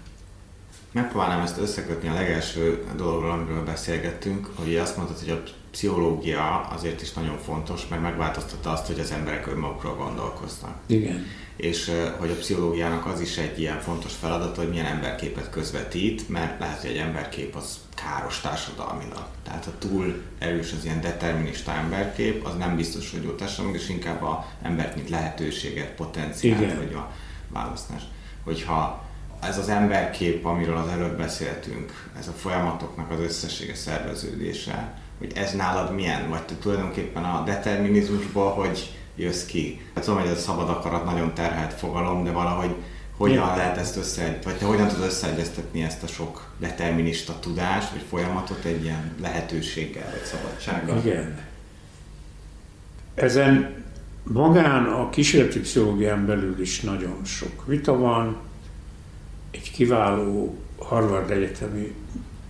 Megpróbálnám ezt összekötni a legelső dologról, amiről beszélgettünk, hogy azt mondtad, hogy a pszichológia azért is nagyon fontos, mert megváltoztatta azt, hogy az emberek önmagukról gondolkoznak. Igen és hogy a pszichológiának az is egy ilyen fontos feladat, hogy milyen emberképet közvetít, mert lehet, hogy egy emberkép az káros társadalmilag. Tehát ha túl erős az ilyen determinista emberkép, az nem biztos, hogy jó társadalom, és inkább a embert, mint lehetőséget, potenciált, Igen. vagy a választás. Hogyha ez az emberkép, amiről az előbb beszéltünk, ez a folyamatoknak az összessége szerveződése, hogy ez nálad milyen, vagy te tulajdonképpen a determinizmusból, hogy jössz ki. Hát tudom, hogy ez a szabad akarat nagyon terhelt fogalom, de valahogy hogyan lehet ezt össze, vagy te hogyan tudod összeegyeztetni ezt a sok determinista tudást, vagy folyamatot egy ilyen lehetőséggel, vagy szabadsággal? Igen. Ezen magán a kísérleti pszichológián belül is nagyon sok vita van. Egy kiváló Harvard Egyetemi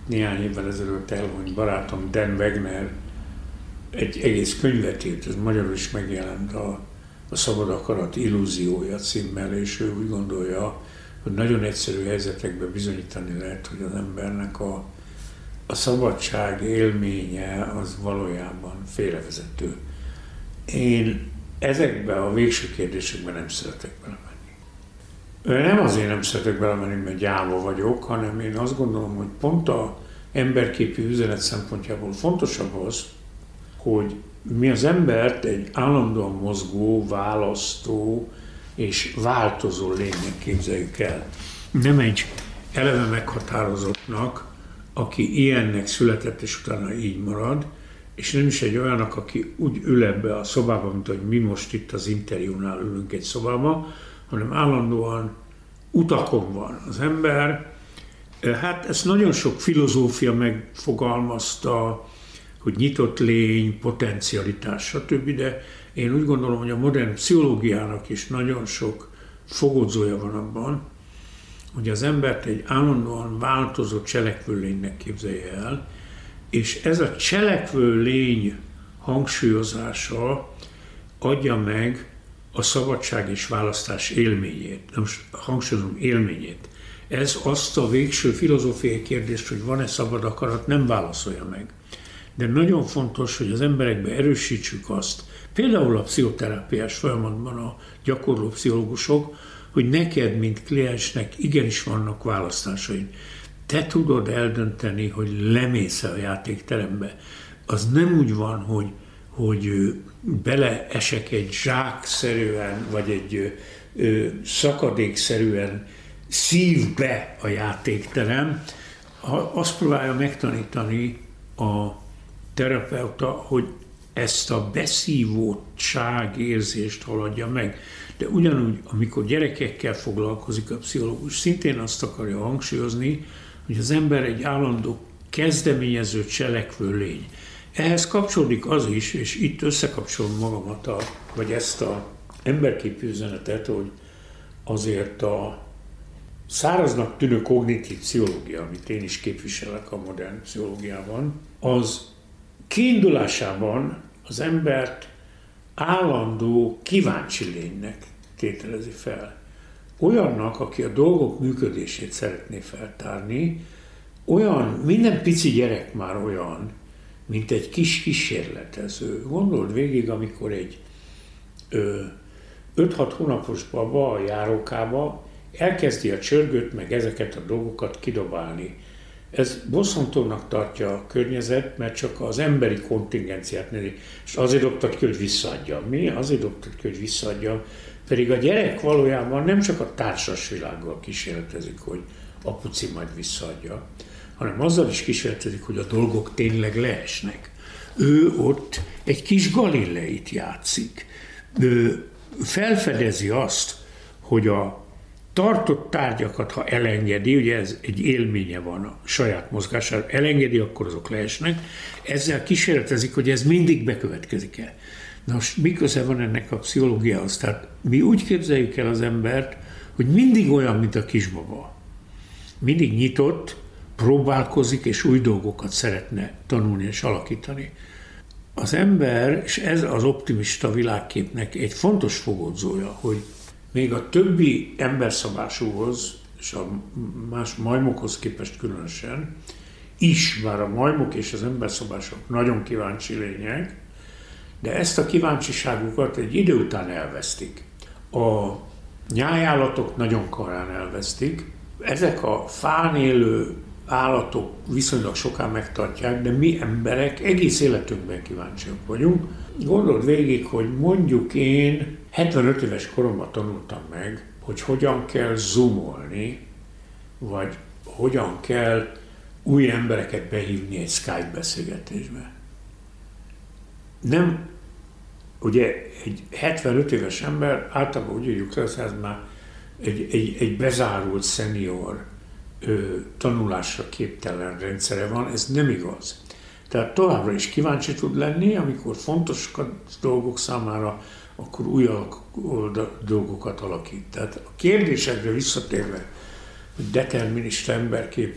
néhány évvel ezelőtt elhunyt barátom Dan Wegner egy egész könyvet írt, ez magyarul is megjelent a, a Szabad Akarat illúziója címmel, és ő úgy gondolja, hogy nagyon egyszerű helyzetekben bizonyítani lehet, hogy az embernek a, a szabadság élménye az valójában félrevezető. Én ezekbe a végső kérdésekben nem szeretek belemenni. Nem azért nem szeretek belemenni, mert gyáva vagyok, hanem én azt gondolom, hogy pont a emberképi üzenet szempontjából fontosabb az, hogy mi az embert egy állandóan mozgó, választó és változó lénynek képzeljük el. Nem egy eleve meghatározottnak, aki ilyennek született és utána így marad, és nem is egy olyanak, aki úgy ül ebbe a szobába, mint hogy mi most itt az interjúnál ülünk egy szobába, hanem állandóan utakon van az ember. Hát ezt nagyon sok filozófia megfogalmazta, hogy nyitott lény, potencialitás, stb. De én úgy gondolom, hogy a modern pszichológiának is nagyon sok fogodzója van abban, hogy az embert egy állandóan változó cselekvő lénynek képzelje el, és ez a cselekvő lény hangsúlyozása adja meg a szabadság és választás élményét. Nem most hangsúlyozom élményét. Ez azt a végső filozófiai kérdést, hogy van-e szabad akarat, nem válaszolja meg. De nagyon fontos, hogy az emberekbe erősítsük azt, például a pszichoterápiás folyamatban a gyakorló pszichológusok, hogy neked, mint kliensnek igenis vannak választásaid. Te tudod eldönteni, hogy lemész a játékterembe. Az nem úgy van, hogy, hogy beleesek egy zsákszerűen, vagy egy ö, szakadékszerűen szívbe a játékterem, azt próbálja megtanítani a terapeuta, hogy ezt a beszívótság érzést haladja meg. De ugyanúgy, amikor gyerekekkel foglalkozik a pszichológus, szintén azt akarja hangsúlyozni, hogy az ember egy állandó kezdeményező, cselekvő lény. Ehhez kapcsolódik az is, és itt összekapcsolom magamat, a, vagy ezt a emberképű üzenetet, hogy azért a száraznak tűnő kognitív pszichológia, amit én is képviselek a modern pszichológiában, az kiindulásában az embert állandó kíváncsi lénynek tételezi fel. Olyannak, aki a dolgok működését szeretné feltárni, olyan, minden pici gyerek már olyan, mint egy kis kísérletező. Gondold végig, amikor egy 5-6 hónapos baba a járókába elkezdi a csörgőt, meg ezeket a dolgokat kidobálni. Ez bosszantónak tartja a környezet, mert csak az emberi kontingenciát nézi. És azért dobtad ki, hogy visszaadja. Mi? Azért dobtad ki, hogy visszaadja. Pedig a gyerek valójában nem csak a társas világgal kísérletezik, hogy apuci majd visszaadja, hanem azzal is kísérletezik, hogy a dolgok tényleg leesnek. Ő ott egy kis galileit játszik. Ő felfedezi azt, hogy a tartott tárgyakat, ha elengedi, ugye ez egy élménye van a saját mozgására, elengedi, akkor azok leesnek, ezzel kísérletezik, hogy ez mindig bekövetkezik-e. Na most mi köze van ennek a pszichológiához? Tehát mi úgy képzeljük el az embert, hogy mindig olyan, mint a kisbaba. Mindig nyitott, próbálkozik, és új dolgokat szeretne tanulni és alakítani. Az ember, és ez az optimista világképnek egy fontos fogodzója, hogy még a többi emberszabásúhoz, és a más majmokhoz képest különösen, is, bár a majmok és az emberszabások nagyon kíváncsi lények, de ezt a kíváncsiságukat egy idő után elvesztik. A nyájállatok nagyon korán elvesztik. Ezek a fán élő állatok viszonylag sokan megtartják, de mi emberek egész életünkben kíváncsiak vagyunk. Gondold végig, hogy mondjuk én 75 éves koromban tanultam meg, hogy hogyan kell zoomolni, vagy hogyan kell új embereket behívni egy Skype beszélgetésbe. Nem, ugye egy 75 éves ember, általában úgy írjuk le, ez már egy, egy, egy bezárult szenior tanulásra képtelen rendszere van, ez nem igaz. Tehát továbbra is kíváncsi tud lenni, amikor fontos dolgok számára, akkor új dolgokat alakít. Tehát a kérdésekre visszatérve, hogy determinista emberkép.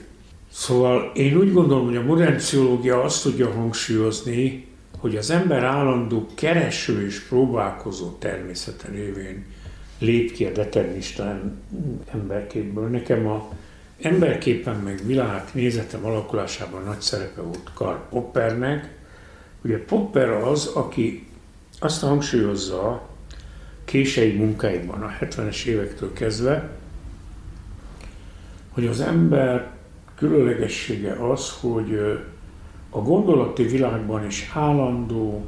Szóval én úgy gondolom, hogy a modern pszichológia azt tudja hangsúlyozni, hogy az ember állandó kereső és próbálkozó természete révén lép ki a determinista emberképből. Nekem a emberképpen meg világnézetem alakulásában nagy szerepe volt Karl Poppernek. Ugye Popper az, aki azt hangsúlyozza kései munkáiban, a 70-es évektől kezdve, hogy az ember különlegessége az, hogy a gondolati világban is állandó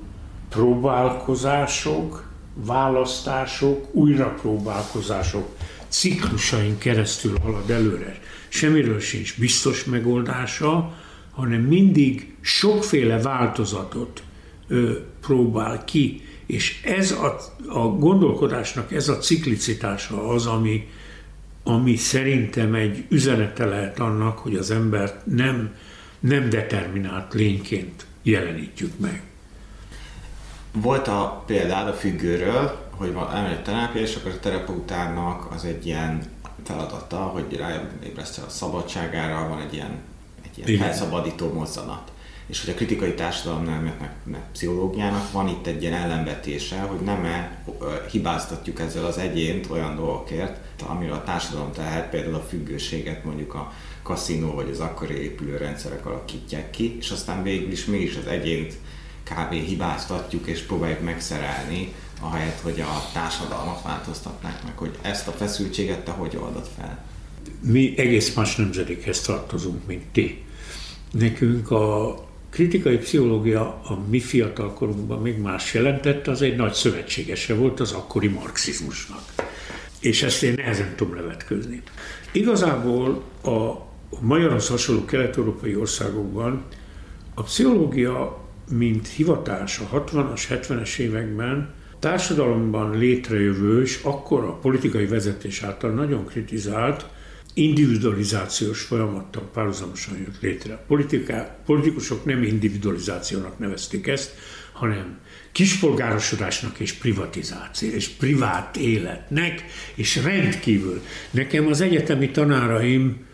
próbálkozások, választások, újrapróbálkozások ciklusain keresztül halad előre. Semmiről sincs biztos megoldása, hanem mindig sokféle változatot próbál ki. És ez a, a gondolkodásnak ez a ciklicitása az, ami, ami szerintem egy üzenete lehet annak, hogy az embert nem, nem determinált lényként jelenítjük meg. Volt a példád a függőről, hogy van elmegy terápia, és akkor a terapeutának az egy ilyen feladata, hogy ráébresztse a szabadságára, van egy ilyen, egy ilyen felszabadító mozzanat. És hogy a kritikai társadalomnak, pszichológiának van itt egy ilyen ellenvetése, hogy nem -e hibáztatjuk ezzel az egyént olyan dolgokért, amiről a társadalom tehát például a függőséget mondjuk a kaszinó vagy az akkori épülő rendszerek alakítják ki, és aztán végül is mégis az egyént kb. hibáztatjuk és próbáljuk megszerelni, ahelyett, hogy a társadalmat változtatnák meg, hogy ezt a feszültséget te hogy oldod fel? Mi egész más nemzedékhez tartozunk, mint ti. Nekünk a kritikai pszichológia a mi fiatalkorunkban még más jelentett, az egy nagy szövetségese volt az akkori marxizmusnak. És ezt én nehezen tudom levetközni. Igazából a magyarhoz hasonló kelet-európai országokban a pszichológia, mint hivatás a 60-as, 70-es években társadalomban létrejövő, és akkor a politikai vezetés által nagyon kritizált individualizációs folyamattal párhuzamosan jött létre. Politiká, politikusok nem individualizációnak nevezték ezt, hanem kispolgárosodásnak és privatizáció, és privát életnek, és rendkívül. Nekem az egyetemi tanáraim,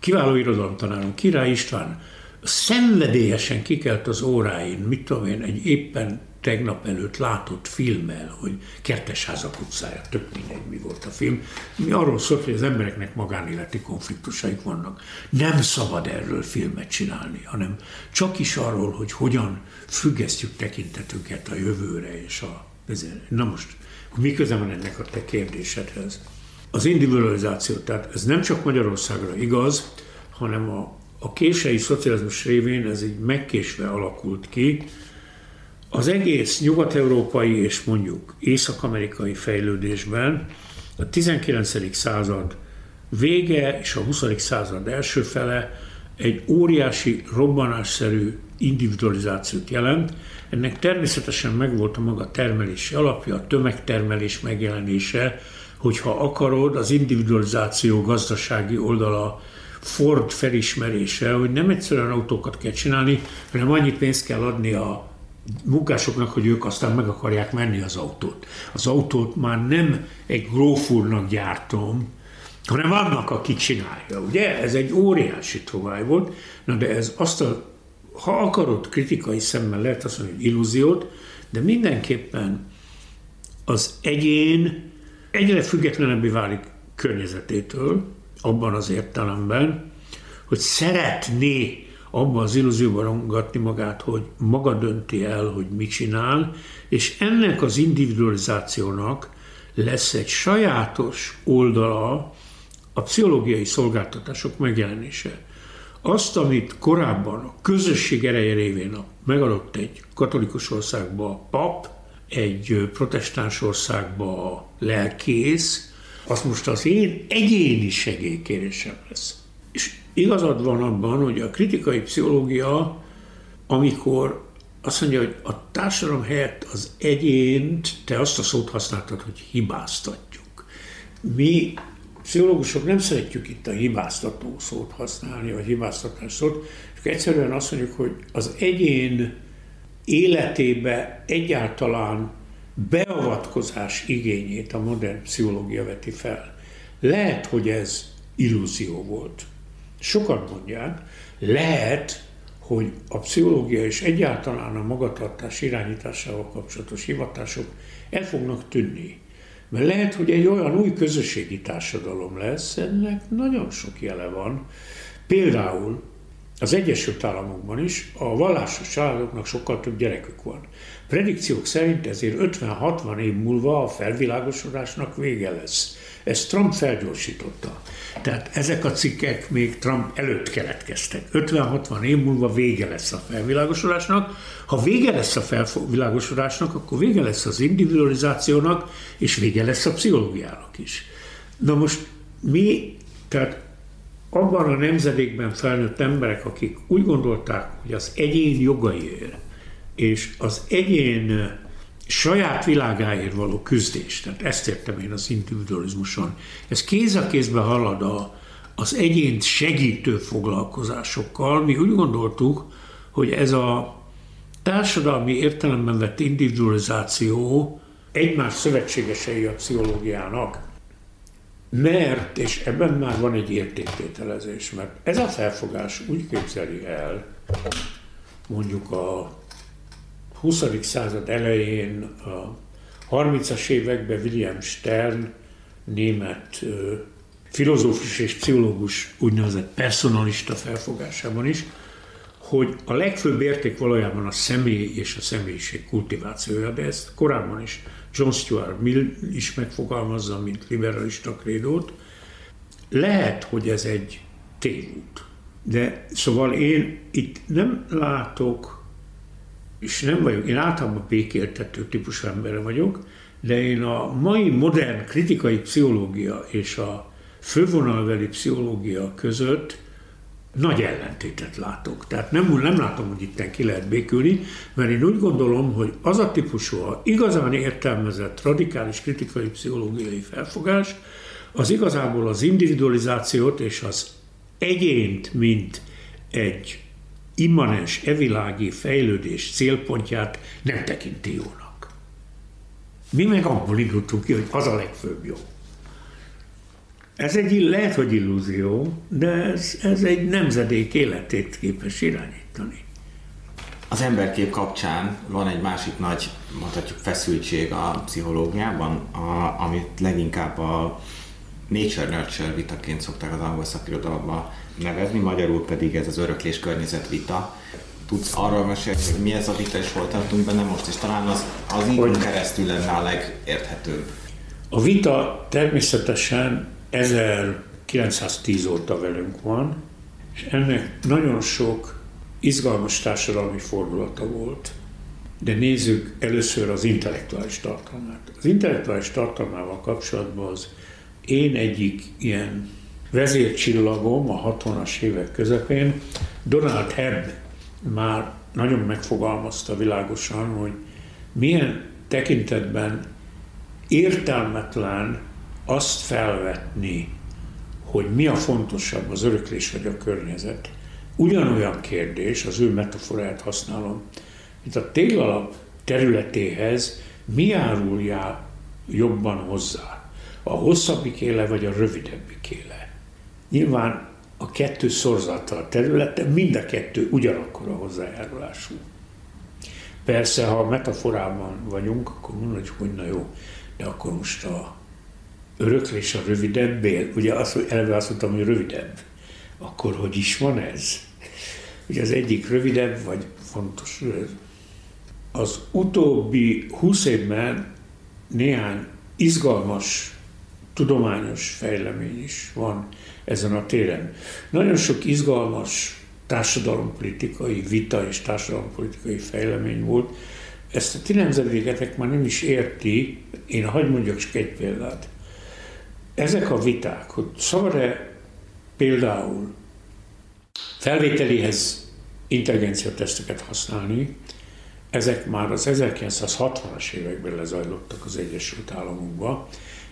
kiváló irodalomtanárom, Király István, szenvedélyesen kikelt az óráin, mit tudom én, egy éppen tegnap előtt látott filmmel, hogy Kertesházak utcája, tök mindegy, mi volt a film, mi arról szólt, hogy az embereknek magánéleti konfliktusaik vannak. Nem szabad erről filmet csinálni, hanem csak is arról, hogy hogyan függesztjük tekintetünket a jövőre és a... Na most, mi köze van ennek a te kérdésedhez? Az individualizáció, tehát ez nem csak Magyarországra igaz, hanem a, a kései szocializmus révén ez így megkésve alakult ki, az egész nyugat-európai és mondjuk észak-amerikai fejlődésben a 19. század vége és a 20. század első fele egy óriási, robbanásszerű individualizációt jelent. Ennek természetesen megvolt a maga termelési alapja, a tömegtermelés megjelenése, hogyha akarod, az individualizáció gazdasági oldala Ford felismerése, hogy nem egyszerűen autókat kell csinálni, hanem annyi pénzt kell adni a munkásoknak, hogy ők aztán meg akarják menni az autót. Az autót már nem egy grófúrnak gyártom, hanem annak, aki csinálja. Ugye? Ez egy óriási tovább volt, na de ez azt a, ha akarod, kritikai szemmel lehet azt mondani, hogy illúziót, de mindenképpen az egyén egyre függetlenebbé válik környezetétől, abban az értelemben, hogy szeretné abban az illúzióban rongatni magát, hogy maga dönti el, hogy mit csinál, és ennek az individualizációnak lesz egy sajátos oldala a pszichológiai szolgáltatások megjelenése. Azt, amit korábban a közösség ereje révén megadott egy katolikus országba a pap, egy protestáns országba a lelkész, az most az én egyéni segélykérésem lesz. És igazad van abban, hogy a kritikai pszichológia, amikor azt mondja, hogy a társadalom helyett az egyént, te azt a szót használtad, hogy hibáztatjuk. Mi pszichológusok nem szeretjük itt a hibáztató szót használni, vagy hibáztatás szót, csak egyszerűen azt mondjuk, hogy az egyén életébe egyáltalán beavatkozás igényét a modern pszichológia veti fel. Lehet, hogy ez illúzió volt. Sokan mondják, lehet, hogy a pszichológia és egyáltalán a magatartás irányításával kapcsolatos hivatások el fognak tűnni. Mert lehet, hogy egy olyan új közösségi társadalom lesz, ennek nagyon sok jele van. Például az Egyesült Államokban is a vallásos családoknak sokkal több gyerekük van. Predikciók szerint ezért 50-60 év múlva a felvilágosodásnak vége lesz. Ezt Trump felgyorsította. Tehát ezek a cikkek még Trump előtt keletkeztek. 50-60 év múlva vége lesz a felvilágosodásnak. Ha vége lesz a felvilágosodásnak, akkor vége lesz az individualizációnak, és vége lesz a pszichológiának is. Na most mi, tehát abban a nemzedékben felnőtt emberek, akik úgy gondolták, hogy az egyén jogaiért és az egyén saját világáért való küzdés, tehát ezt értem én az individualizmuson, ez kéz a kézbe halad a, az egyént segítő foglalkozásokkal. Mi úgy gondoltuk, hogy ez a társadalmi értelemben vett individualizáció egymás szövetségesei a pszichológiának, mert, és ebben már van egy értéktételezés, mert ez a felfogás úgy képzeli el, mondjuk a 20. század elején, a 30-as években William Stern, német filozófus és pszichológus úgynevezett personalista felfogásában is, hogy a legfőbb érték valójában a személy és a személyiség kultivációja, de ezt korábban is John Stuart Mill is megfogalmazza, mint liberalista krédót. Lehet, hogy ez egy tévút, de szóval én itt nem látok, és nem vagyok, én általában békéltető típusú ember vagyok, de én a mai modern kritikai pszichológia és a fővonalveli pszichológia között nagy ellentétet látok. Tehát nem, nem látom, hogy itt ki lehet békülni, mert én úgy gondolom, hogy az a típusú, a igazán értelmezett, radikális kritikai pszichológiai felfogás, az igazából az individualizációt és az egyént, mint egy immanens evilági fejlődés célpontját nem tekinti jónak. Mi meg abból indultunk ki, hogy az a legfőbb jó. Ez egy, lehet, hogy illúzió, de ez, ez egy nemzedék életét képes irányítani. Az emberkép kapcsán van egy másik nagy, mondhatjuk feszültség a pszichológiában, a, amit leginkább a nature-nurture vitaként szokták az angol szakirodalomban nevezni, magyarul pedig ez az öröklés környezet vita. Tudsz arról mesélni, hogy mi ez a vita, és hol tartunk benne most, és talán az, az így keresztül lenne a legérthetőbb. A vita természetesen 1910 óta velünk van, és ennek nagyon sok izgalmas társadalmi fordulata volt. De nézzük először az intellektuális tartalmát. Az intellektuális tartalmával kapcsolatban az én egyik ilyen vezércsillagom a 60-as évek közepén, Donald Hebb már nagyon megfogalmazta világosan, hogy milyen tekintetben értelmetlen azt felvetni, hogy mi a fontosabb, az öröklés vagy a környezet, ugyanolyan kérdés, az ő metaforát használom, mint a téglalap területéhez mi járulja jobban hozzá? A hosszabbik éle vagy a rövidebbik éle? Nyilván a kettő szorzata a területe, mind a kettő ugyanakkor a hozzájárulású. Persze, ha a metaforában vagyunk, akkor mondjuk, hogy na jó, de akkor most a öröklés a rövidebb bél. Ugye azt, hogy eleve azt mondtam, hogy rövidebb. Akkor hogy is van ez? Ugye az egyik rövidebb, vagy fontos. Az utóbbi húsz évben néhány izgalmas tudományos fejlemény is van ezen a téren. Nagyon sok izgalmas társadalompolitikai vita és társadalompolitikai fejlemény volt. Ezt a ti nemzedéketek már nem is érti, én hagyd mondjak csak egy példát ezek a viták, hogy szabad-e például felvételihez intelligenciateszteket használni, ezek már az 1960-as években lezajlottak az Egyesült Államokban,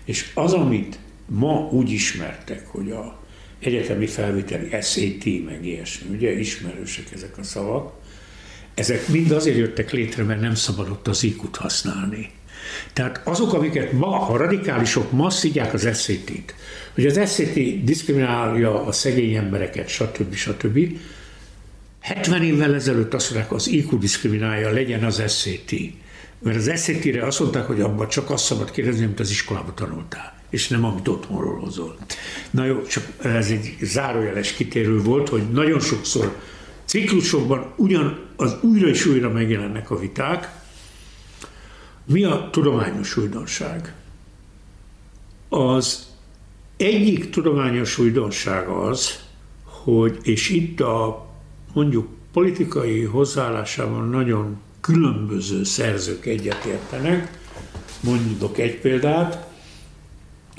és az, amit ma úgy ismertek, hogy a egyetemi felvételi SAT, meg ilyesmi, ugye ismerősek ezek a szavak, ezek mind azért jöttek létre, mert nem szabadott az IQ-t használni. Tehát azok, amiket ma a radikálisok ma szidják az SZT-t, hogy az SZT diszkriminálja a szegény embereket, stb. stb. 70 évvel ezelőtt azt mondták, az IQ diszkriminálja, legyen az SZT. Mert az SZT-re azt mondták, hogy abban csak azt szabad kérdezni, amit az iskolába tanultál és nem amit otthonról hozol. Na jó, csak ez egy zárójeles kitérő volt, hogy nagyon sokszor ciklusokban ugyan az újra és újra megjelennek a viták. Mi a tudományos újdonság? Az egyik tudományos újdonság az, hogy, és itt a mondjuk politikai hozzáállásában nagyon különböző szerzők egyetértenek, mondjuk egy példát,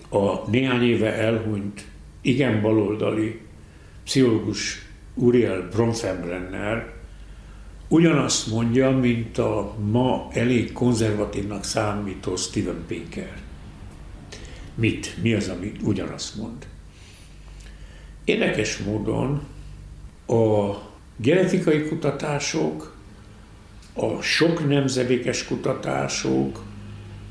a néhány éve elhunyt igen baloldali pszichológus Uriel Bronfenbrenner ugyanazt mondja, mint a ma elég konzervatívnak számító Steven Pinker. Mit? Mi az, amit ugyanazt mond? Érdekes módon a genetikai kutatások, a sok nemzedékes kutatások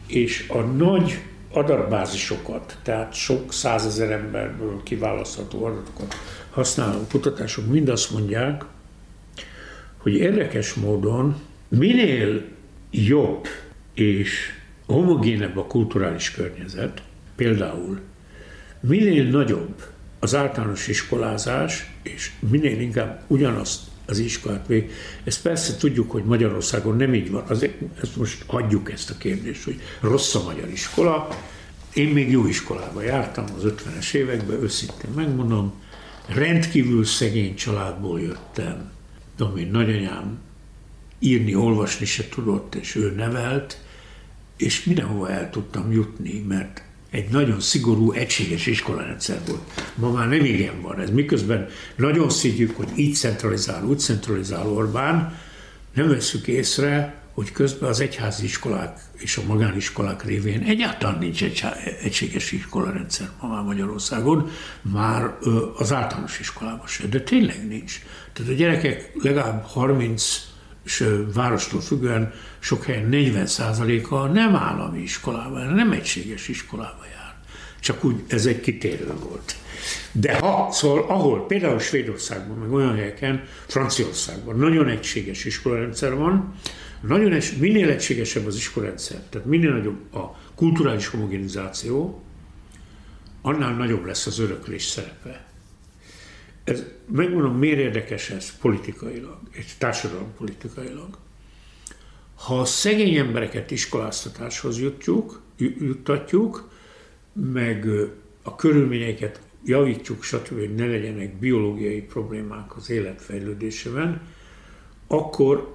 és a nagy adatbázisokat, tehát sok százezer emberből kiválasztható adatokat használó kutatások mind azt mondják, hogy érdekes módon minél jobb és homogénebb a kulturális környezet, például minél nagyobb az általános iskolázás, és minél inkább ugyanazt az iskolát vég. Ezt persze tudjuk, hogy Magyarországon nem így van. Azért ezt most hagyjuk ezt a kérdést, hogy rossz a magyar iskola. Én még jó iskolába jártam az 50-es években, őszintén megmondom, rendkívül szegény családból jöttem. Tudom én, nagyanyám írni, olvasni se tudott, és ő nevelt, és mindenhova el tudtam jutni, mert egy nagyon szigorú, egységes iskolarendszer volt. Ma már nem igen van ez. Miközben nagyon szígyük, hogy így centralizál, úgy centralizál Orbán, nem veszük észre, hogy közben az egyházi iskolák és a magániskolák révén egyáltalán nincs egy egységes iskolarendszer ma már Magyarországon, már az általános iskolában se, de tényleg nincs. Tehát a gyerekek legalább 30 és várostól függően sok helyen 40 a nem állami iskolában, nem egységes iskolában jár. Csak úgy ez egy kitérő volt. De ha, szóval ahol, például Svédországban, meg olyan helyeken, Franciaországban nagyon egységes iskolarendszer van, nagyon egy, minél egységesebb az iskolarendszer, tehát minél nagyobb a kulturális homogenizáció, annál nagyobb lesz az öröklés szerepe. Ez, megmondom, miért érdekes ez politikailag, és politikailag. Ha a szegény embereket iskoláztatáshoz jutjuk, juttatjuk, meg a körülményeket javítjuk, stb., hogy ne legyenek biológiai problémák az életfejlődésében, akkor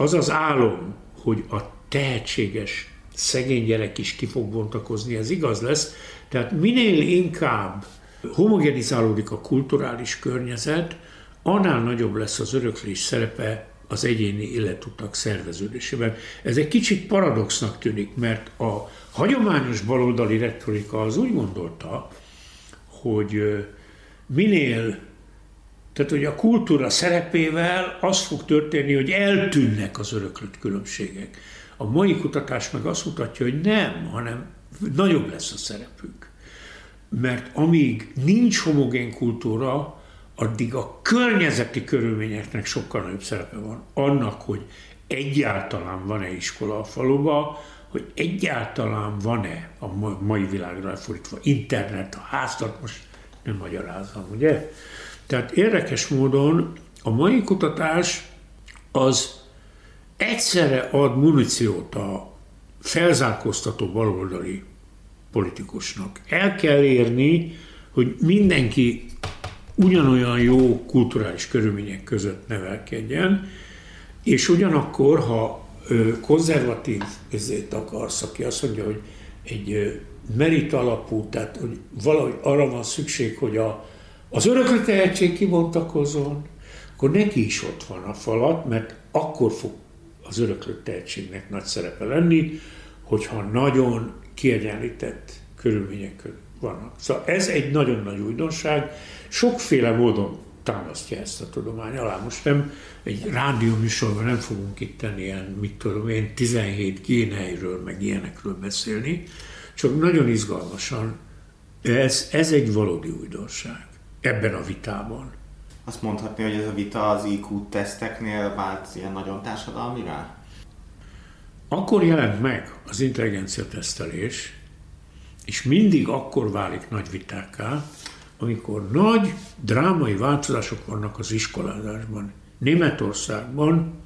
az az álom, hogy a tehetséges szegény gyerek is ki fog bontakozni, ez igaz lesz. Tehát minél inkább homogenizálódik a kulturális környezet, annál nagyobb lesz az öröklés szerepe az egyéni életutak szerveződésében. Ez egy kicsit paradoxnak tűnik, mert a hagyományos baloldali retorika az úgy gondolta, hogy minél tehát, hogy a kultúra szerepével az fog történni, hogy eltűnnek az öröklött különbségek. A mai kutatás meg azt mutatja, hogy nem, hanem nagyobb lesz a szerepük. Mert amíg nincs homogén kultúra, addig a környezeti körülményeknek sokkal nagyobb szerepe van. Annak, hogy egyáltalán van-e iskola a faluba, hogy egyáltalán van-e a mai világra fordítva internet, a háztat, most nem magyarázom, ugye? Tehát érdekes módon a mai kutatás az egyszerre ad muníciót a felzárkóztató baloldali politikusnak. El kell érni, hogy mindenki ugyanolyan jó kulturális körülmények között nevelkedjen, és ugyanakkor, ha konzervatív ezért akarsz, aki azt mondja, hogy egy merit alapú, tehát hogy valahogy arra van szükség, hogy a, az örökre tehetség kibontakozon, akkor neki is ott van a falat, mert akkor fog az öröklött tehetségnek nagy szerepe lenni, hogyha nagyon kiegyenlített körülmények vannak. Szóval ez egy nagyon nagy újdonság, sokféle módon támasztja ezt a tudomány alá. Most nem egy rádió műsorban nem fogunk itt tenni ilyen, mit tudom én, 17 géneiről, meg ilyenekről beszélni, csak nagyon izgalmasan, ez, ez egy valódi újdonság ebben a vitában. Azt mondhatni, hogy ez a vita az IQ teszteknél vált ilyen nagyon társadalmivá? Akkor jelent meg az intelligencia tesztelés, és mindig akkor válik nagy vitákká, amikor nagy drámai változások vannak az iskolázásban. Németországban,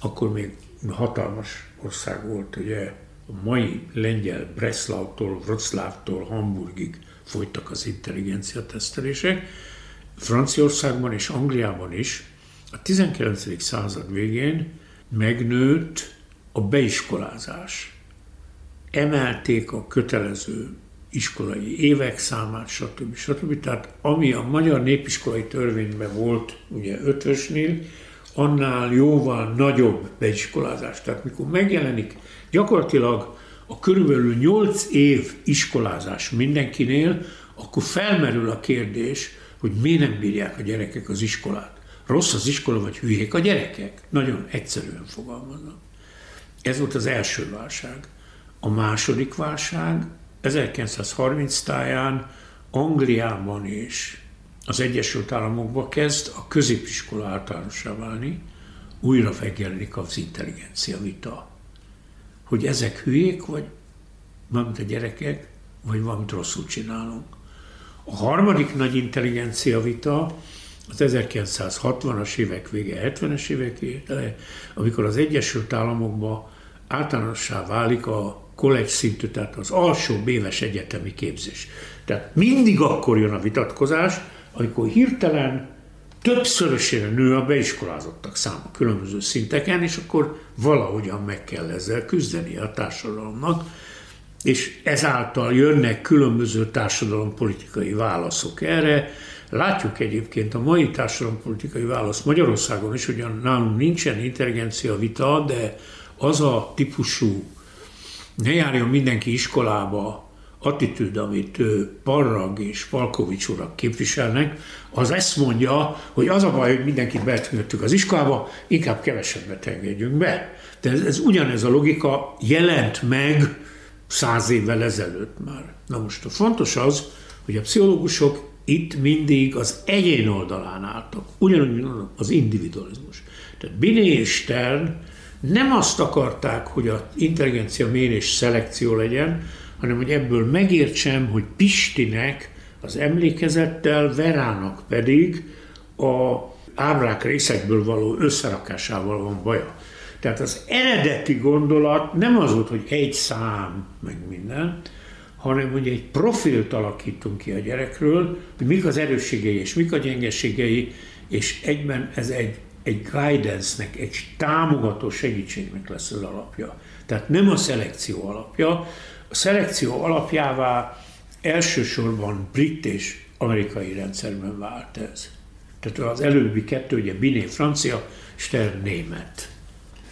akkor még hatalmas ország volt, ugye a mai lengyel Breslautól, Wroclawtól, Hamburgig folytak az intelligencia tesztelések, Franciaországban és Angliában is a 19. század végén megnőtt a beiskolázás. Emelték a kötelező iskolai évek számát, stb. stb. Tehát ami a magyar népiskolai törvényben volt, ugye ötvösnél, annál jóval nagyobb beiskolázás. Tehát mikor megjelenik gyakorlatilag a körülbelül 8 év iskolázás mindenkinél, akkor felmerül a kérdés, hogy miért nem bírják a gyerekek az iskolát. Rossz az iskola, vagy hülyék a gyerekek? Nagyon egyszerűen fogalmaznak. Ez volt az első válság. A második válság 1930 táján Angliában és az Egyesült Államokban kezd a középiskola általánossá válni, újra megjelenik az intelligencia vita. Hogy ezek hülyék, vagy valamint a gyerekek, vagy valamit rosszul csinálunk. A harmadik nagy intelligencia vita az 1960-as évek vége, 70-es évek vége, amikor az Egyesült Államokban általánossá válik a college szintű, tehát az alsó éves egyetemi képzés. Tehát mindig akkor jön a vitatkozás, amikor hirtelen többszörösére nő a beiskolázottak száma különböző szinteken, és akkor valahogyan meg kell ezzel küzdeni a társadalomnak, és ezáltal jönnek különböző társadalompolitikai válaszok erre. Látjuk egyébként a mai társadalompolitikai válasz Magyarországon is, ugyan nálunk nincsen intelligencia vita, de az a típusú ne járjon mindenki iskolába attitűd, amit Parrag és Falkovics urak képviselnek, az ezt mondja, hogy az a baj, hogy mindenkit beengedtük az iskolába, inkább kevesebbet engedjünk be. De ez, ez ugyanez a logika jelent meg száz évvel ezelőtt már. Na most a fontos az, hogy a pszichológusok itt mindig az egyén oldalán álltak, ugyanúgy az individualizmus. Tehát Biné és Stern nem azt akarták, hogy a intelligencia mérés szelekció legyen, hanem hogy ebből megértsem, hogy Pistinek az emlékezettel, Verának pedig a ábrák részekből való összerakásával van baja. Tehát az eredeti gondolat nem az volt, hogy egy szám, meg minden, hanem hogy egy profilt alakítunk ki a gyerekről, hogy mik az erősségei és mik a gyengeségei, és egyben ez egy egy guidance-nek, egy támogató segítségnek lesz az alapja. Tehát nem a szelekció alapja. A szelekció alapjává elsősorban brit és amerikai rendszerben vált ez. Tehát az előbbi kettő, ugye Biné francia, Stern német.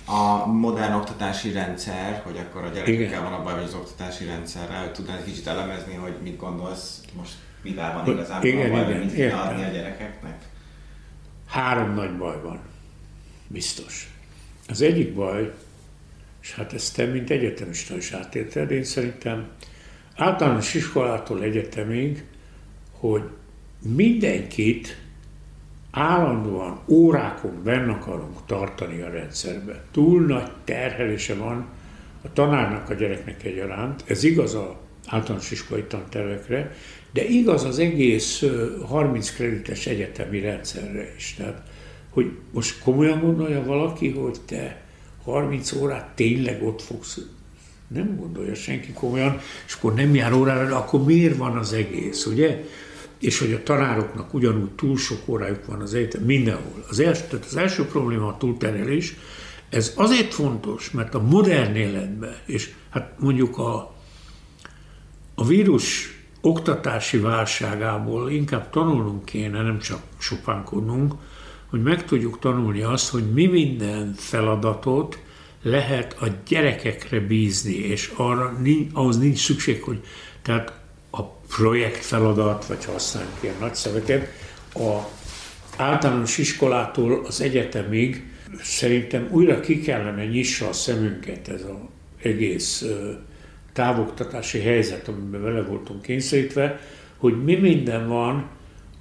A modern oktatási rendszer, hogy akkor a gyerekekkel van a baj, vagy az oktatási rendszerrel, hogy tudnál egy kicsit elemezni, hogy mit gondolsz, most mivel van igazán igen, a baj, igen, mit kéne adni a gyerekeknek? Három nagy baj van, biztos. Az egyik baj, és hát ezt te, mint egyetemista is átélted, én szerintem általános iskolától egyetemig, hogy mindenkit állandóan órákon benn akarunk tartani a rendszerbe. Túl nagy terhelése van a tanárnak, a gyereknek egyaránt. Ez igaz a általános iskolai tantervekre, de igaz az egész 30 kredites egyetemi rendszerre is. Tehát, hogy most komolyan gondolja valaki, hogy te 30 órát tényleg ott fogsz, nem gondolja senki komolyan, és akkor nem jár órára, de akkor miért van az egész, ugye? És hogy a tanároknak ugyanúgy túl sok órájuk van az egyetem, mindenhol. Az első, tehát az első probléma a túlterelés, ez azért fontos, mert a modern életben, és hát mondjuk a, a vírus oktatási válságából inkább tanulnunk kéne, nem csak sopánkodnunk, hogy meg tudjuk tanulni azt, hogy mi minden feladatot lehet a gyerekekre bízni, és arra ahhoz nincs szükség, hogy tehát a projekt feladat, vagy használjuk ilyen nagy szöveket, a általános iskolától az egyetemig szerintem újra ki kellene nyissa a szemünket ez az egész távoktatási helyzet, amiben vele voltunk kényszerítve, hogy mi minden van,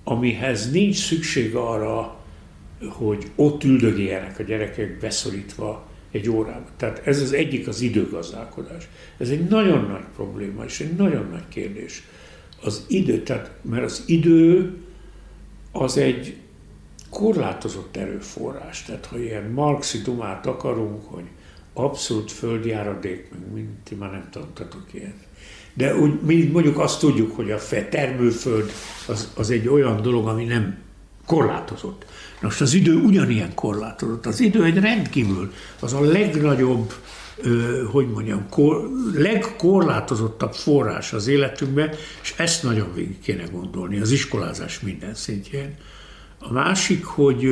amihez nincs szükség arra, hogy ott üldögéljenek a gyerekek beszorítva egy órában. Tehát ez az egyik az időgazdálkodás. Ez egy nagyon nagy probléma és egy nagyon nagy kérdés, az idő, tehát, mert az idő az egy korlátozott erőforrás. Tehát ha ilyen marxi dumát akarunk, hogy abszolút földjáradék, meg mint ti már nem tanultatok ilyet. De úgy, mi mondjuk azt tudjuk, hogy a termőföld az, az egy olyan dolog, ami nem korlátozott. Most az idő ugyanilyen korlátozott. Az idő egy rendkívül, az a legnagyobb, hogy mondjam, kor, legkorlátozottabb forrás az életünkben, és ezt nagyon végig kéne gondolni az iskolázás minden szintjén. A másik, hogy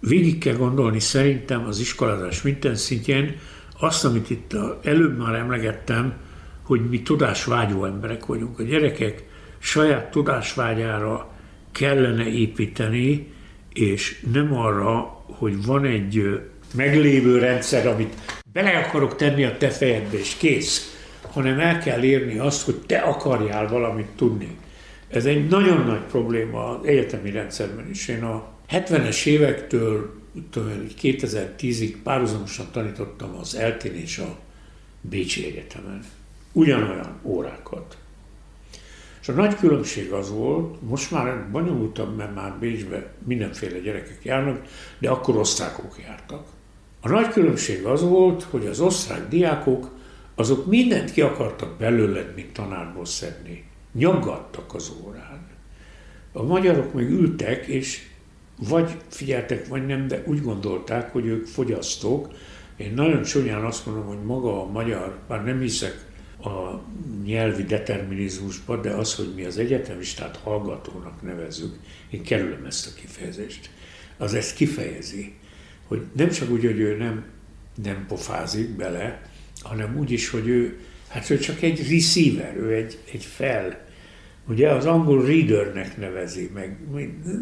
végig kell gondolni szerintem az iskolázás minden szintjén azt, amit itt előbb már emlegettem, hogy mi tudásvágyó emberek vagyunk. A gyerekek saját tudásvágyára kellene építeni, és nem arra, hogy van egy meglévő rendszer, amit bele akarok tenni a te fejedbe, és kész, hanem el kell érni azt, hogy te akarjál valamit tudni. Ez egy nagyon nagy probléma az egyetemi rendszerben is. Én a 70-es évektől 2010-ig párhuzamosan tanítottam az Eltén és a Bécsi Egyetemen. Ugyanolyan órákat. És a nagy különbség az volt, most már bonyolultabb, mert már Bécsbe mindenféle gyerekek járnak, de akkor osztrákok jártak. A nagy különbség az volt, hogy az osztrák diákok azok mindent ki akartak belőled, mint tanárból szedni. Nyaggattak az órán. A magyarok meg ültek, és vagy figyeltek, vagy nem, de úgy gondolták, hogy ők fogyasztók. Én nagyon csúnyán azt mondom, hogy maga a magyar, bár nem hiszek a nyelvi determinizmusba, de az, hogy mi az egyetemistát hallgatónak nevezünk, én kerülöm ezt a kifejezést, az ezt kifejezi, hogy nem csak úgy, hogy ő nem, nem pofázik bele, hanem úgy is, hogy ő, hát ő csak egy receiver, ő egy, egy fel, Ugye az angol readernek nevezi meg.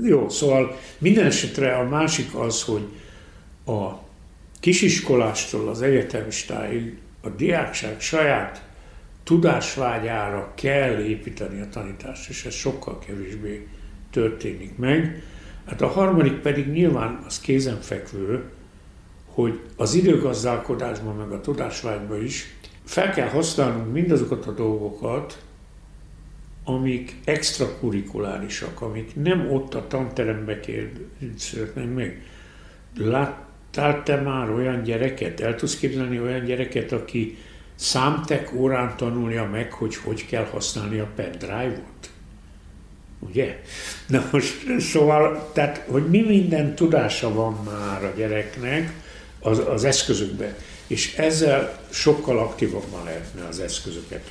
Jó, szóval minden esetre a másik az, hogy a kisiskolástól az egyetemistáig a diákság saját tudásvágyára kell építeni a tanítást, és ez sokkal kevésbé történik meg. Hát a harmadik pedig nyilván az kézenfekvő, hogy az időgazdálkodásban, meg a tudásvágyban is fel kell használnunk mindazokat a dolgokat, amik extrakurikulárisak, amik nem ott a tanterembe születnek meg. Láttál te már olyan gyereket, el tudsz képzelni olyan gyereket, aki számtek órán tanulja meg, hogy hogy kell használni a pendrive-ot? Ugye? Na most, szóval, tehát, hogy mi minden tudása van már a gyereknek az, az eszközökben, és ezzel sokkal aktívabban lehetne az eszközöket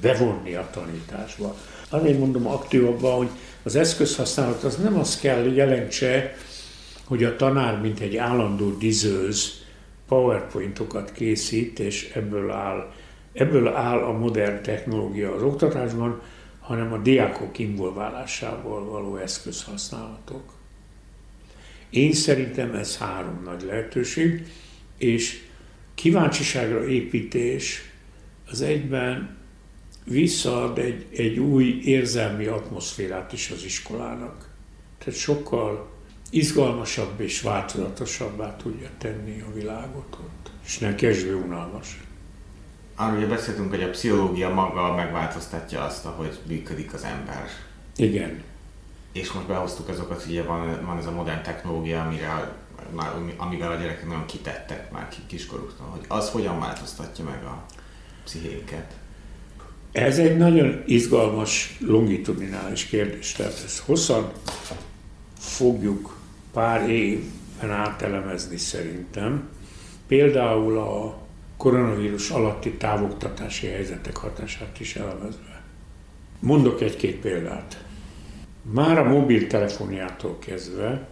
bevonni a tanításba. Azért mondom aktívabban, hogy az eszközhasználat az nem azt kell jelentse, hogy a tanár, mint egy állandó dizőz, powerpointokat készít, és ebből áll, ebből áll a modern technológia az oktatásban, hanem a diákok involválásával való eszközhasználatok. Én szerintem ez három nagy lehetőség, és kíváncsiságra építés az egyben visszaad egy, egy új érzelmi atmoszférát is az iskolának. Tehát sokkal izgalmasabb és változatosabbá tudja tenni a világot ott, és nem kevésbé unalmas. Arról ugye beszéltünk, hogy a pszichológia maga megváltoztatja azt, ahogy működik az ember. Igen. És most behoztuk azokat, hogy ugye van, van ez a modern technológia, amire, már, amivel a gyerekek nagyon kitettek már kiskoruktól, hogy az hogyan változtatja meg a pszichéket. Ez egy nagyon izgalmas, longitudinális kérdés, tehát ezt hosszan fogjuk pár évben átelemezni szerintem. Például a koronavírus alatti távoktatási helyzetek hatását is elemezve. Mondok egy-két példát. Már a mobiltelefoniától kezdve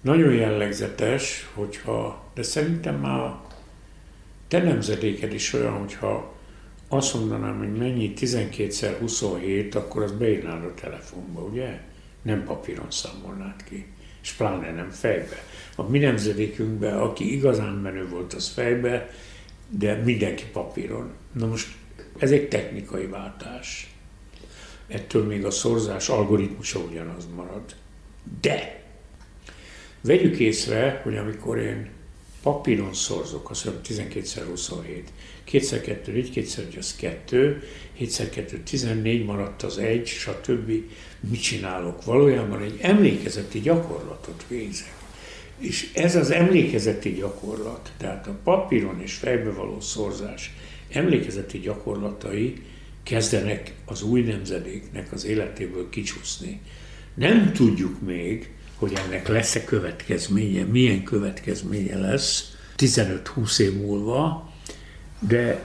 nagyon jellegzetes, hogyha, de szerintem már te nemzedéked is olyan, hogyha azt mondanám, hogy mennyi 12x27, akkor az beírnád a telefonba, ugye? Nem papíron számolnád ki, és pláne nem fejbe. A mi nemzedékünkben, aki igazán menő volt, az fejbe, de mindenki papíron. Na most ez egy technikai váltás. Ettől még a szorzás algoritmusa ugyanaz marad. De vegyük észre, hogy amikor én papíron szorzok, azt mondom 12x27, 2x2 4, 2x1 az 2, 7x2 14, maradt az 1, stb. Mit csinálok? Valójában egy emlékezeti gyakorlatot végzek. És ez az emlékezeti gyakorlat, tehát a papíron és fejbe való szorzás emlékezeti gyakorlatai kezdenek az új nemzedéknek az életéből kicsúszni. Nem tudjuk még, hogy ennek lesz-e következménye, milyen következménye lesz 15-20 év múlva, de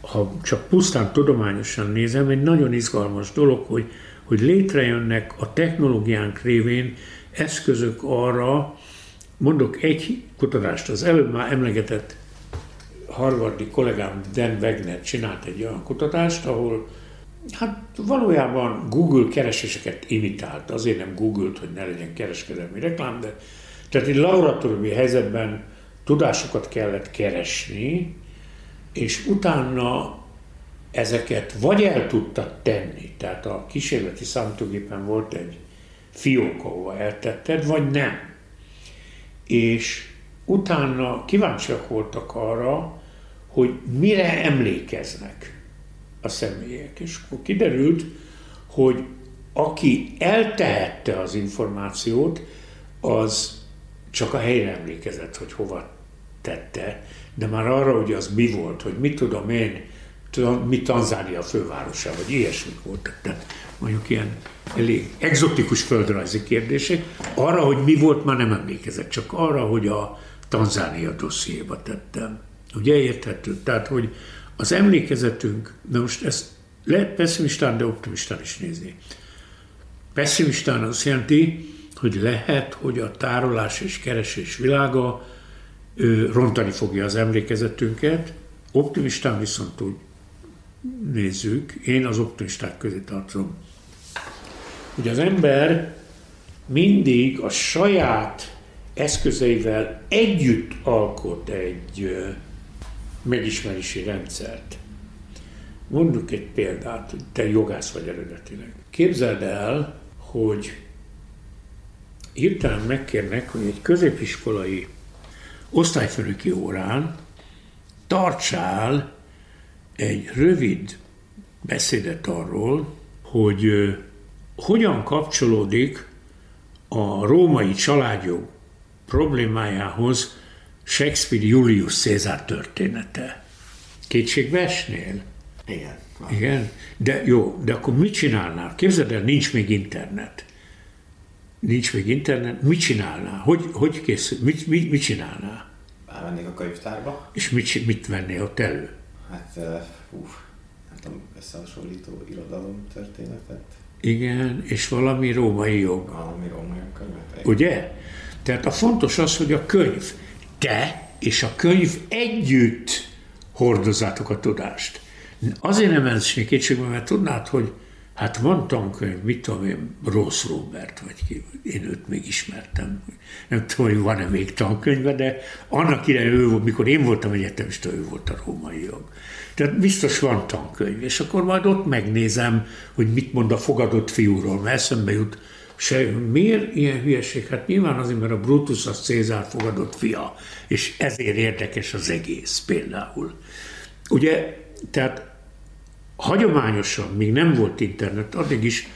ha csak pusztán tudományosan nézem, egy nagyon izgalmas dolog, hogy, hogy létrejönnek a technológiánk révén eszközök arra, mondok egy kutatást, az előbb már emlegetett harvardi kollégám Dan Wegner csinált egy olyan kutatást, ahol hát valójában Google kereséseket imitált. Azért nem Google-t, hogy ne legyen kereskedelmi reklám, de tehát egy laboratóriumi helyzetben tudásokat kellett keresni, és utána ezeket vagy el tudta tenni, tehát a kísérleti számítógépen volt egy fiók, ahova eltetted, vagy nem. És utána kíváncsiak voltak arra, hogy mire emlékeznek a személyek. És akkor kiderült, hogy aki eltehette az információt, az csak a helyre emlékezett, hogy hova tette, de már arra, hogy az mi volt, hogy mit tudom én, mi Tanzánia fővárosa, vagy ilyesmik voltak. Tehát mondjuk ilyen elég exotikus földrajzi kérdések. Arra, hogy mi volt, már nem emlékezett, csak arra, hogy a Tanzánia dossziéba tettem. Ugye érthető? Tehát, hogy az emlékezetünk, de most ezt lehet pessimistán, de optimistán is nézni. Pessimistán azt jelenti, hogy lehet, hogy a tárolás és keresés világa ő, rontani fogja az emlékezetünket, optimistán viszont úgy nézzük, én az optimisták közé tartom, hogy az ember mindig a saját eszközeivel együtt alkot egy megismerési rendszert. Mondjuk egy példát, hogy te jogász vagy eredetileg. Képzeld el, hogy hirtelen megkérnek, hogy egy középiskolai osztályfőnöki órán tartsál egy rövid beszédet arról, hogy hogyan kapcsolódik a római családjog problémájához Shakespeare Julius Cézár története. Kétségbe esnél? Igen. Igen? De jó, de akkor mit csinálnál? Képzeld el, nincs még internet. Nincs még internet, mit csinálnál? Hogy, hogy készül? Mit, mit, mit csinálnál? Elmennék a könyvtárba. És mit, mit vennél ott elő? Hát, uh, nem tudom, összehasonlító irodalom történetet. Igen, és valami római jog. Valami római könyvet. Ugye? Tehát a fontos az, hogy a könyv te és a könyv együtt hordozátok a tudást. Azért nem esnék kétségbe, mert tudnád, hogy hát van tankönyv, mit tudom én, Rossz Robert, vagy ki, én őt még ismertem. Nem tudom, hogy van-e még tankönyve, de annak idején ő volt, mikor én voltam egyetemista, ő volt a római jog. Tehát biztos van tankönyv, és akkor majd ott megnézem, hogy mit mond a fogadott fiúról, mert eszembe jut se, miért ilyen hülyeség? Hát nyilván azért, mert a Brutus az Cézár fogadott fia, és ezért érdekes az egész például. Ugye, tehát hagyományosan, még nem volt internet, addig is,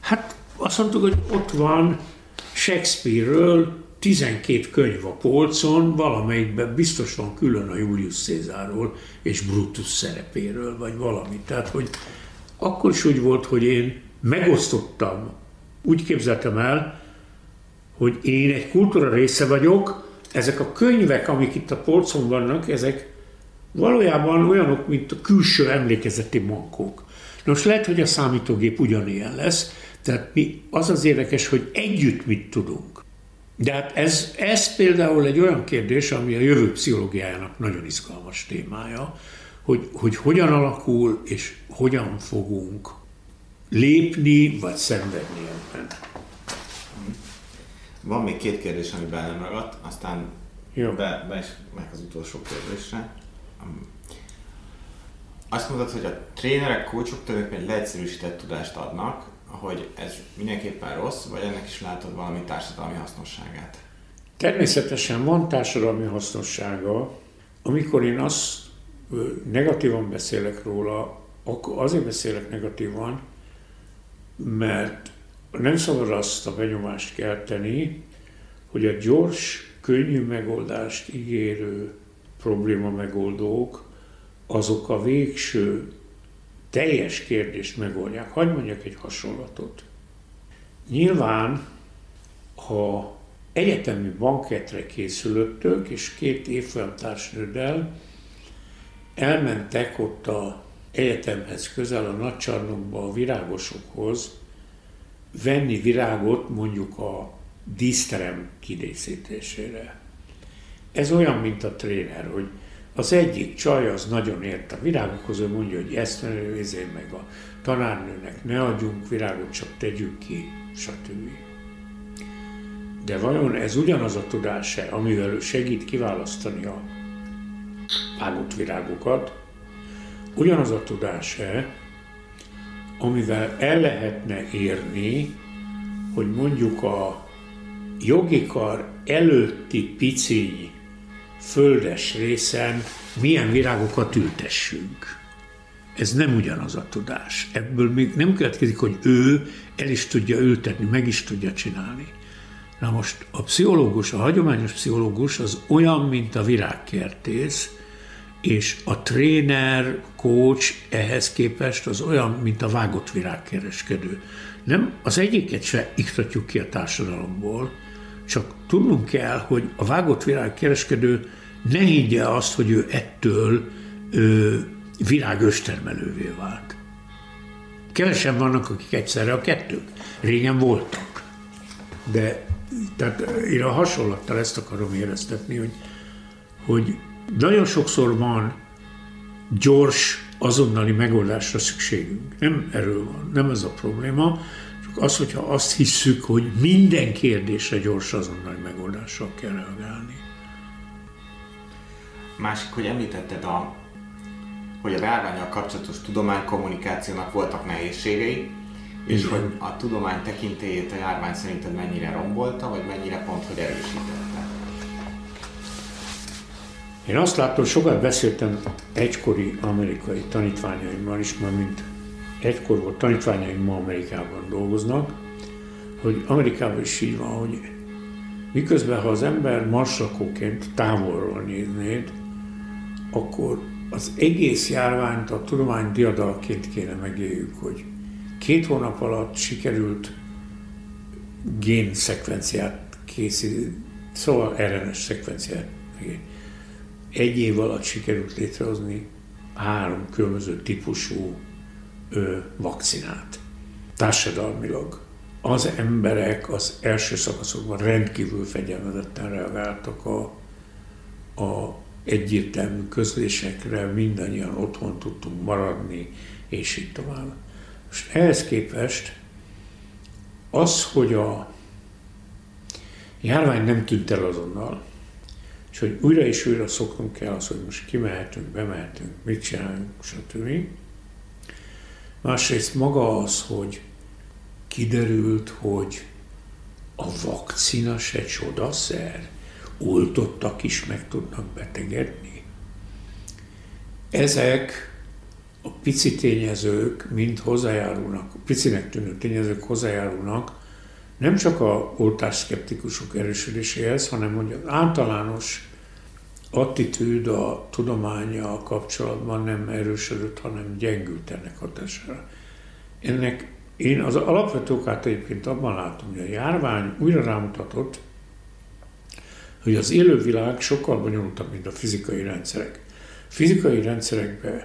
hát azt mondtuk, hogy ott van Shakespeare-ről 12 könyv a polcon, valamelyikben biztos van külön a Julius Cézárról és Brutus szerepéről, vagy valami. Tehát, hogy akkor is úgy volt, hogy én megosztottam úgy képzeltem el, hogy én egy kultúra része vagyok, ezek a könyvek, amik itt a polcon vannak, ezek valójában olyanok, mint a külső emlékezeti mankók. Most lehet, hogy a számítógép ugyanilyen lesz, tehát mi, az az érdekes, hogy együtt mit tudunk. De hát ez, ez például egy olyan kérdés, ami a jövő pszichológiájának nagyon izgalmas témája, hogy, hogy hogyan alakul és hogyan fogunk lépni, vagy szenvedni ebben. Van még két kérdés, ami bennem ragadt, aztán Jó. be, be is meg az utolsó kérdésre. Azt mondod, hogy a trénerek, coachok tulajdonképpen leegyszerűsített tudást adnak, hogy ez mindenképpen rossz, vagy ennek is látod valami társadalmi hasznosságát? Természetesen van társadalmi hasznossága, amikor én azt negatívan beszélek róla, akkor azért beszélek negatívan, mert nem szabad azt a benyomást kelteni, hogy a gyors, könnyű megoldást ígérő probléma megoldók, azok a végső teljes kérdést megoldják. Hagy mondjak egy hasonlatot. Nyilván, ha egyetemi banketre készülöttök, és két évfolyamtársnőddel elmentek ott a egyetemhez közel a nagycsarnokba a virágosokhoz venni virágot mondjuk a díszterem kidészítésére. Ez olyan, mint a tréner, hogy az egyik csaj az nagyon ért a virágokhoz, ő mondja, hogy ezt ezért meg a tanárnőnek ne adjunk virágot, csak tegyük ki, stb. De vajon ez ugyanaz a tudás-e, amivel ő segít kiválasztani a vágott virágokat, ugyanaz a tudás-e, amivel el lehetne érni, hogy mondjuk a jogi kar előtti piciny földes részen milyen virágokat ültessünk. Ez nem ugyanaz a tudás. Ebből még nem következik, hogy ő el is tudja ültetni, meg is tudja csinálni. Na most a pszichológus, a hagyományos pszichológus az olyan, mint a virágkertész, és a tréner, coach ehhez képest az olyan, mint a vágott virágkereskedő. Nem, az egyiket se iktatjuk ki a társadalomból, csak tudnunk kell, hogy a vágott virágkereskedő ne higgye azt, hogy ő ettől ö, virágöstermelővé vált. Kevesen vannak, akik egyszerre a kettők. Régen voltak. De tehát én a hasonlattal ezt akarom éreztetni, hogy, hogy nagyon sokszor van gyors, azonnali megoldásra szükségünk. Nem erről van, nem ez a probléma, az, hogyha azt hisszük, hogy minden kérdésre gyors, azonnali megoldással kell reagálni. Másik, hogy említetted, a, hogy a járványal kapcsolatos tudománykommunikációnak voltak nehézségei, és hogy a tudomány tekintélyét a járvány szerinted mennyire rombolta, vagy mennyire pont, hogy erősítette? Én azt látom, sokat beszéltem egykori amerikai tanítványaimmal is, mert mint egykor volt tanítványaim ma Amerikában dolgoznak, hogy Amerikában is így van, hogy miközben ha az ember marslakóként távolról néznéd, akkor az egész járványt a tudomány diadalként kéne megéljük, hogy két hónap alatt sikerült gén szekvenciát készíteni, szóval RNS szekvenciát. Egy év alatt sikerült létrehozni három különböző típusú vakcinát. Társadalmilag az emberek az első szakaszokban rendkívül fegyelmezetten reagáltak a, a egyértelmű közlésekre, mindannyian otthon tudtunk maradni, és így tovább. Most ehhez képest az, hogy a járvány nem tűnt el azonnal, és hogy újra és újra szoknunk kell az, hogy most kimehetünk, bemehetünk, mit csinálunk, stb. Másrészt maga az, hogy kiderült, hogy a vakcina se csodaszer, oltottak is meg tudnak betegedni. Ezek a pici tényezők mind hozzájárulnak, picinek tűnő tényezők hozzájárulnak nem csak a oltásszkeptikusok erősödéséhez, hanem hogy az általános attitűd a tudománya kapcsolatban nem erősödött, hanem gyengült ennek hatására. Ennek én az alapvető okát egyébként abban látom, hogy a járvány újra rámutatott, hogy az élővilág sokkal bonyolultabb, mint a fizikai rendszerek. Fizikai rendszerekben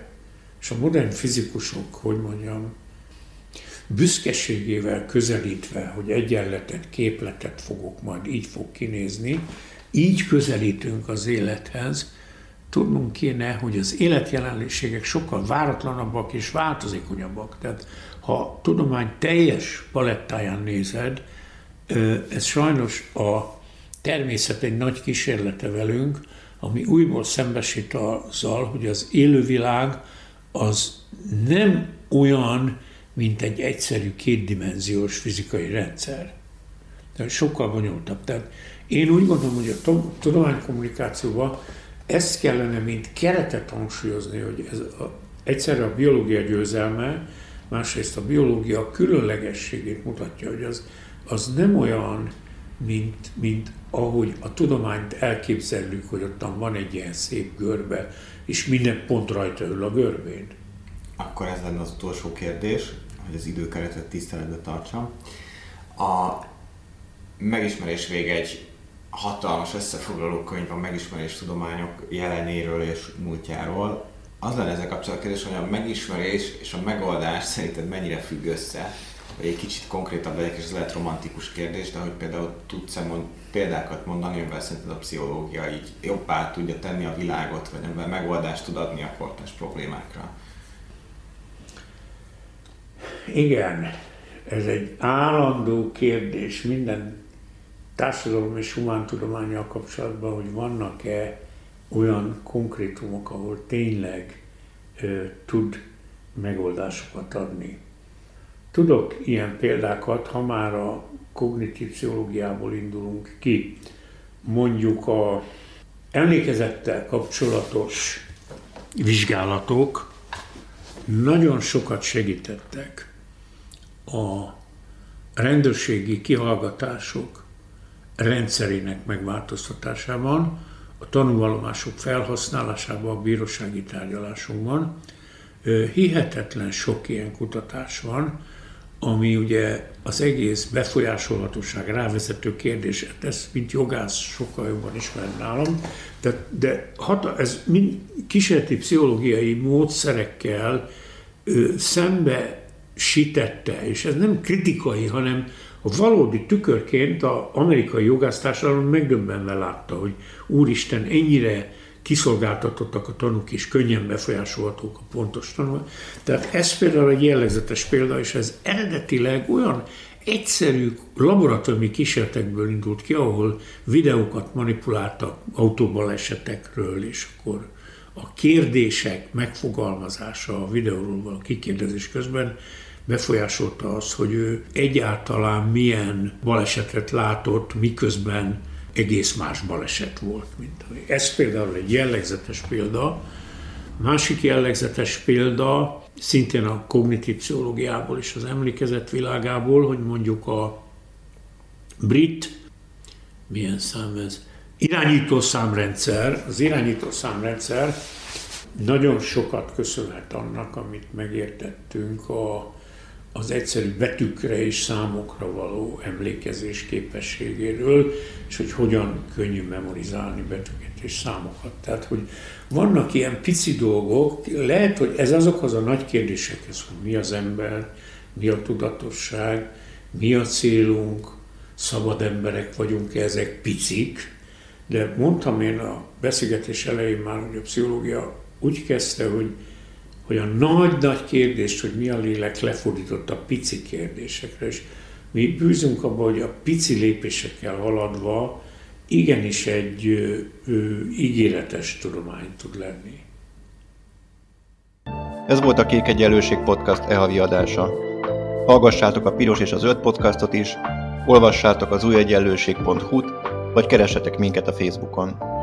és a modern fizikusok, hogy mondjam, büszkeségével közelítve, hogy egyenletet, képletet fogok majd, így fog kinézni, így közelítünk az élethez, tudnunk kéne, hogy az életjelenléségek sokkal váratlanabbak és változékonyabbak. Tehát ha tudomány teljes palettáján nézed, ez sajnos a természet egy nagy kísérlete velünk, ami újból szembesít azzal, hogy az élővilág az nem olyan, mint egy egyszerű kétdimenziós fizikai rendszer. Tehát sokkal bonyolultabb. Tehát Én úgy gondolom, hogy a tudománykommunikációban ezt kellene, mint keretet hangsúlyozni, hogy ez a, egyszerre a biológia győzelme, másrészt a biológia különlegességét mutatja, hogy az, az nem olyan, mint, mint ahogy a tudományt elképzeljük, hogy ott van egy ilyen szép görbe, és minden pont rajta ül a görbén. Akkor ez lenne az utolsó kérdés, hogy az időkeretet tiszteletbe tartsam. A megismerés vége egy hatalmas összefoglaló könyv a megismerés tudományok jelenéről és múltjáról. Az lenne ezzel kapcsolatban kérdés, hogy a megismerés és a megoldás szerinted mennyire függ össze? Vagy egy kicsit konkrétabb legyek, és ez lehet romantikus kérdés, de hogy például tudsz-e mond, példákat mondani, amivel szerinted a pszichológia így jobbá tudja tenni a világot, vagy amivel megoldást tud adni a kortás problémákra? Igen, ez egy állandó kérdés minden társadalom és humántudományjal kapcsolatban, hogy vannak-e olyan konkrétumok, ahol tényleg ö, tud megoldásokat adni. Tudok ilyen példákat, ha már a kognitív pszichológiából indulunk ki. Mondjuk a emlékezettel kapcsolatos vizsgálatok nagyon sokat segítettek a rendőrségi kihallgatások rendszerének megváltoztatásában, a tanúvallomások felhasználásában a bírósági tárgyalásokban. Hihetetlen sok ilyen kutatás van, ami ugye az egész befolyásolhatóság rávezető kérdés, ez mint jogász sokkal jobban ismert nálam, de, de hat, ez mind kísérleti pszichológiai módszerekkel ö, szembe sitette, és ez nem kritikai, hanem a valódi tükörként az amerikai jogásztársadalom megdöbbenve látta, hogy úristen, ennyire kiszolgáltatottak a tanúk, és könnyen befolyásolhatók a pontos tanulmány. Tehát ez például egy jellegzetes példa, és ez eredetileg olyan egyszerű laboratóriumi kísérletekből indult ki, ahol videókat manipuláltak autóbalesetekről, és akkor a kérdések megfogalmazása a videóról való kikérdezés közben befolyásolta az, hogy ő egyáltalán milyen balesetet látott, miközben egész más baleset volt. Mint Ez például egy jellegzetes példa. Másik jellegzetes példa, szintén a kognitív pszichológiából és az emlékezet világából, hogy mondjuk a brit, milyen szám ez, irányító számrendszer, az irányító számrendszer nagyon sokat köszönhet annak, amit megértettünk a az egyszerű betűkre és számokra való emlékezés képességéről, és hogy hogyan könnyű memorizálni betűket és számokat. Tehát, hogy vannak ilyen pici dolgok, lehet, hogy ez azokhoz a nagy kérdésekhez, hogy mi az ember, mi a tudatosság, mi a célunk, szabad emberek vagyunk-e, ezek picik, de mondtam én a beszélgetés elején már, hogy a pszichológia úgy kezdte, hogy hogy a nagy-nagy kérdést, hogy mi a lélek lefordított a pici kérdésekre, és mi bűzünk abba, hogy a pici lépésekkel haladva igenis egy ö, ö, ígéretes tudomány tud lenni. Ez volt a Kék Egyenlőség Podcast e-havi adása. Hallgassátok a Piros és a Zöld podcastot is, olvassátok az újegyenlőség.hu-t, vagy keressetek minket a Facebookon.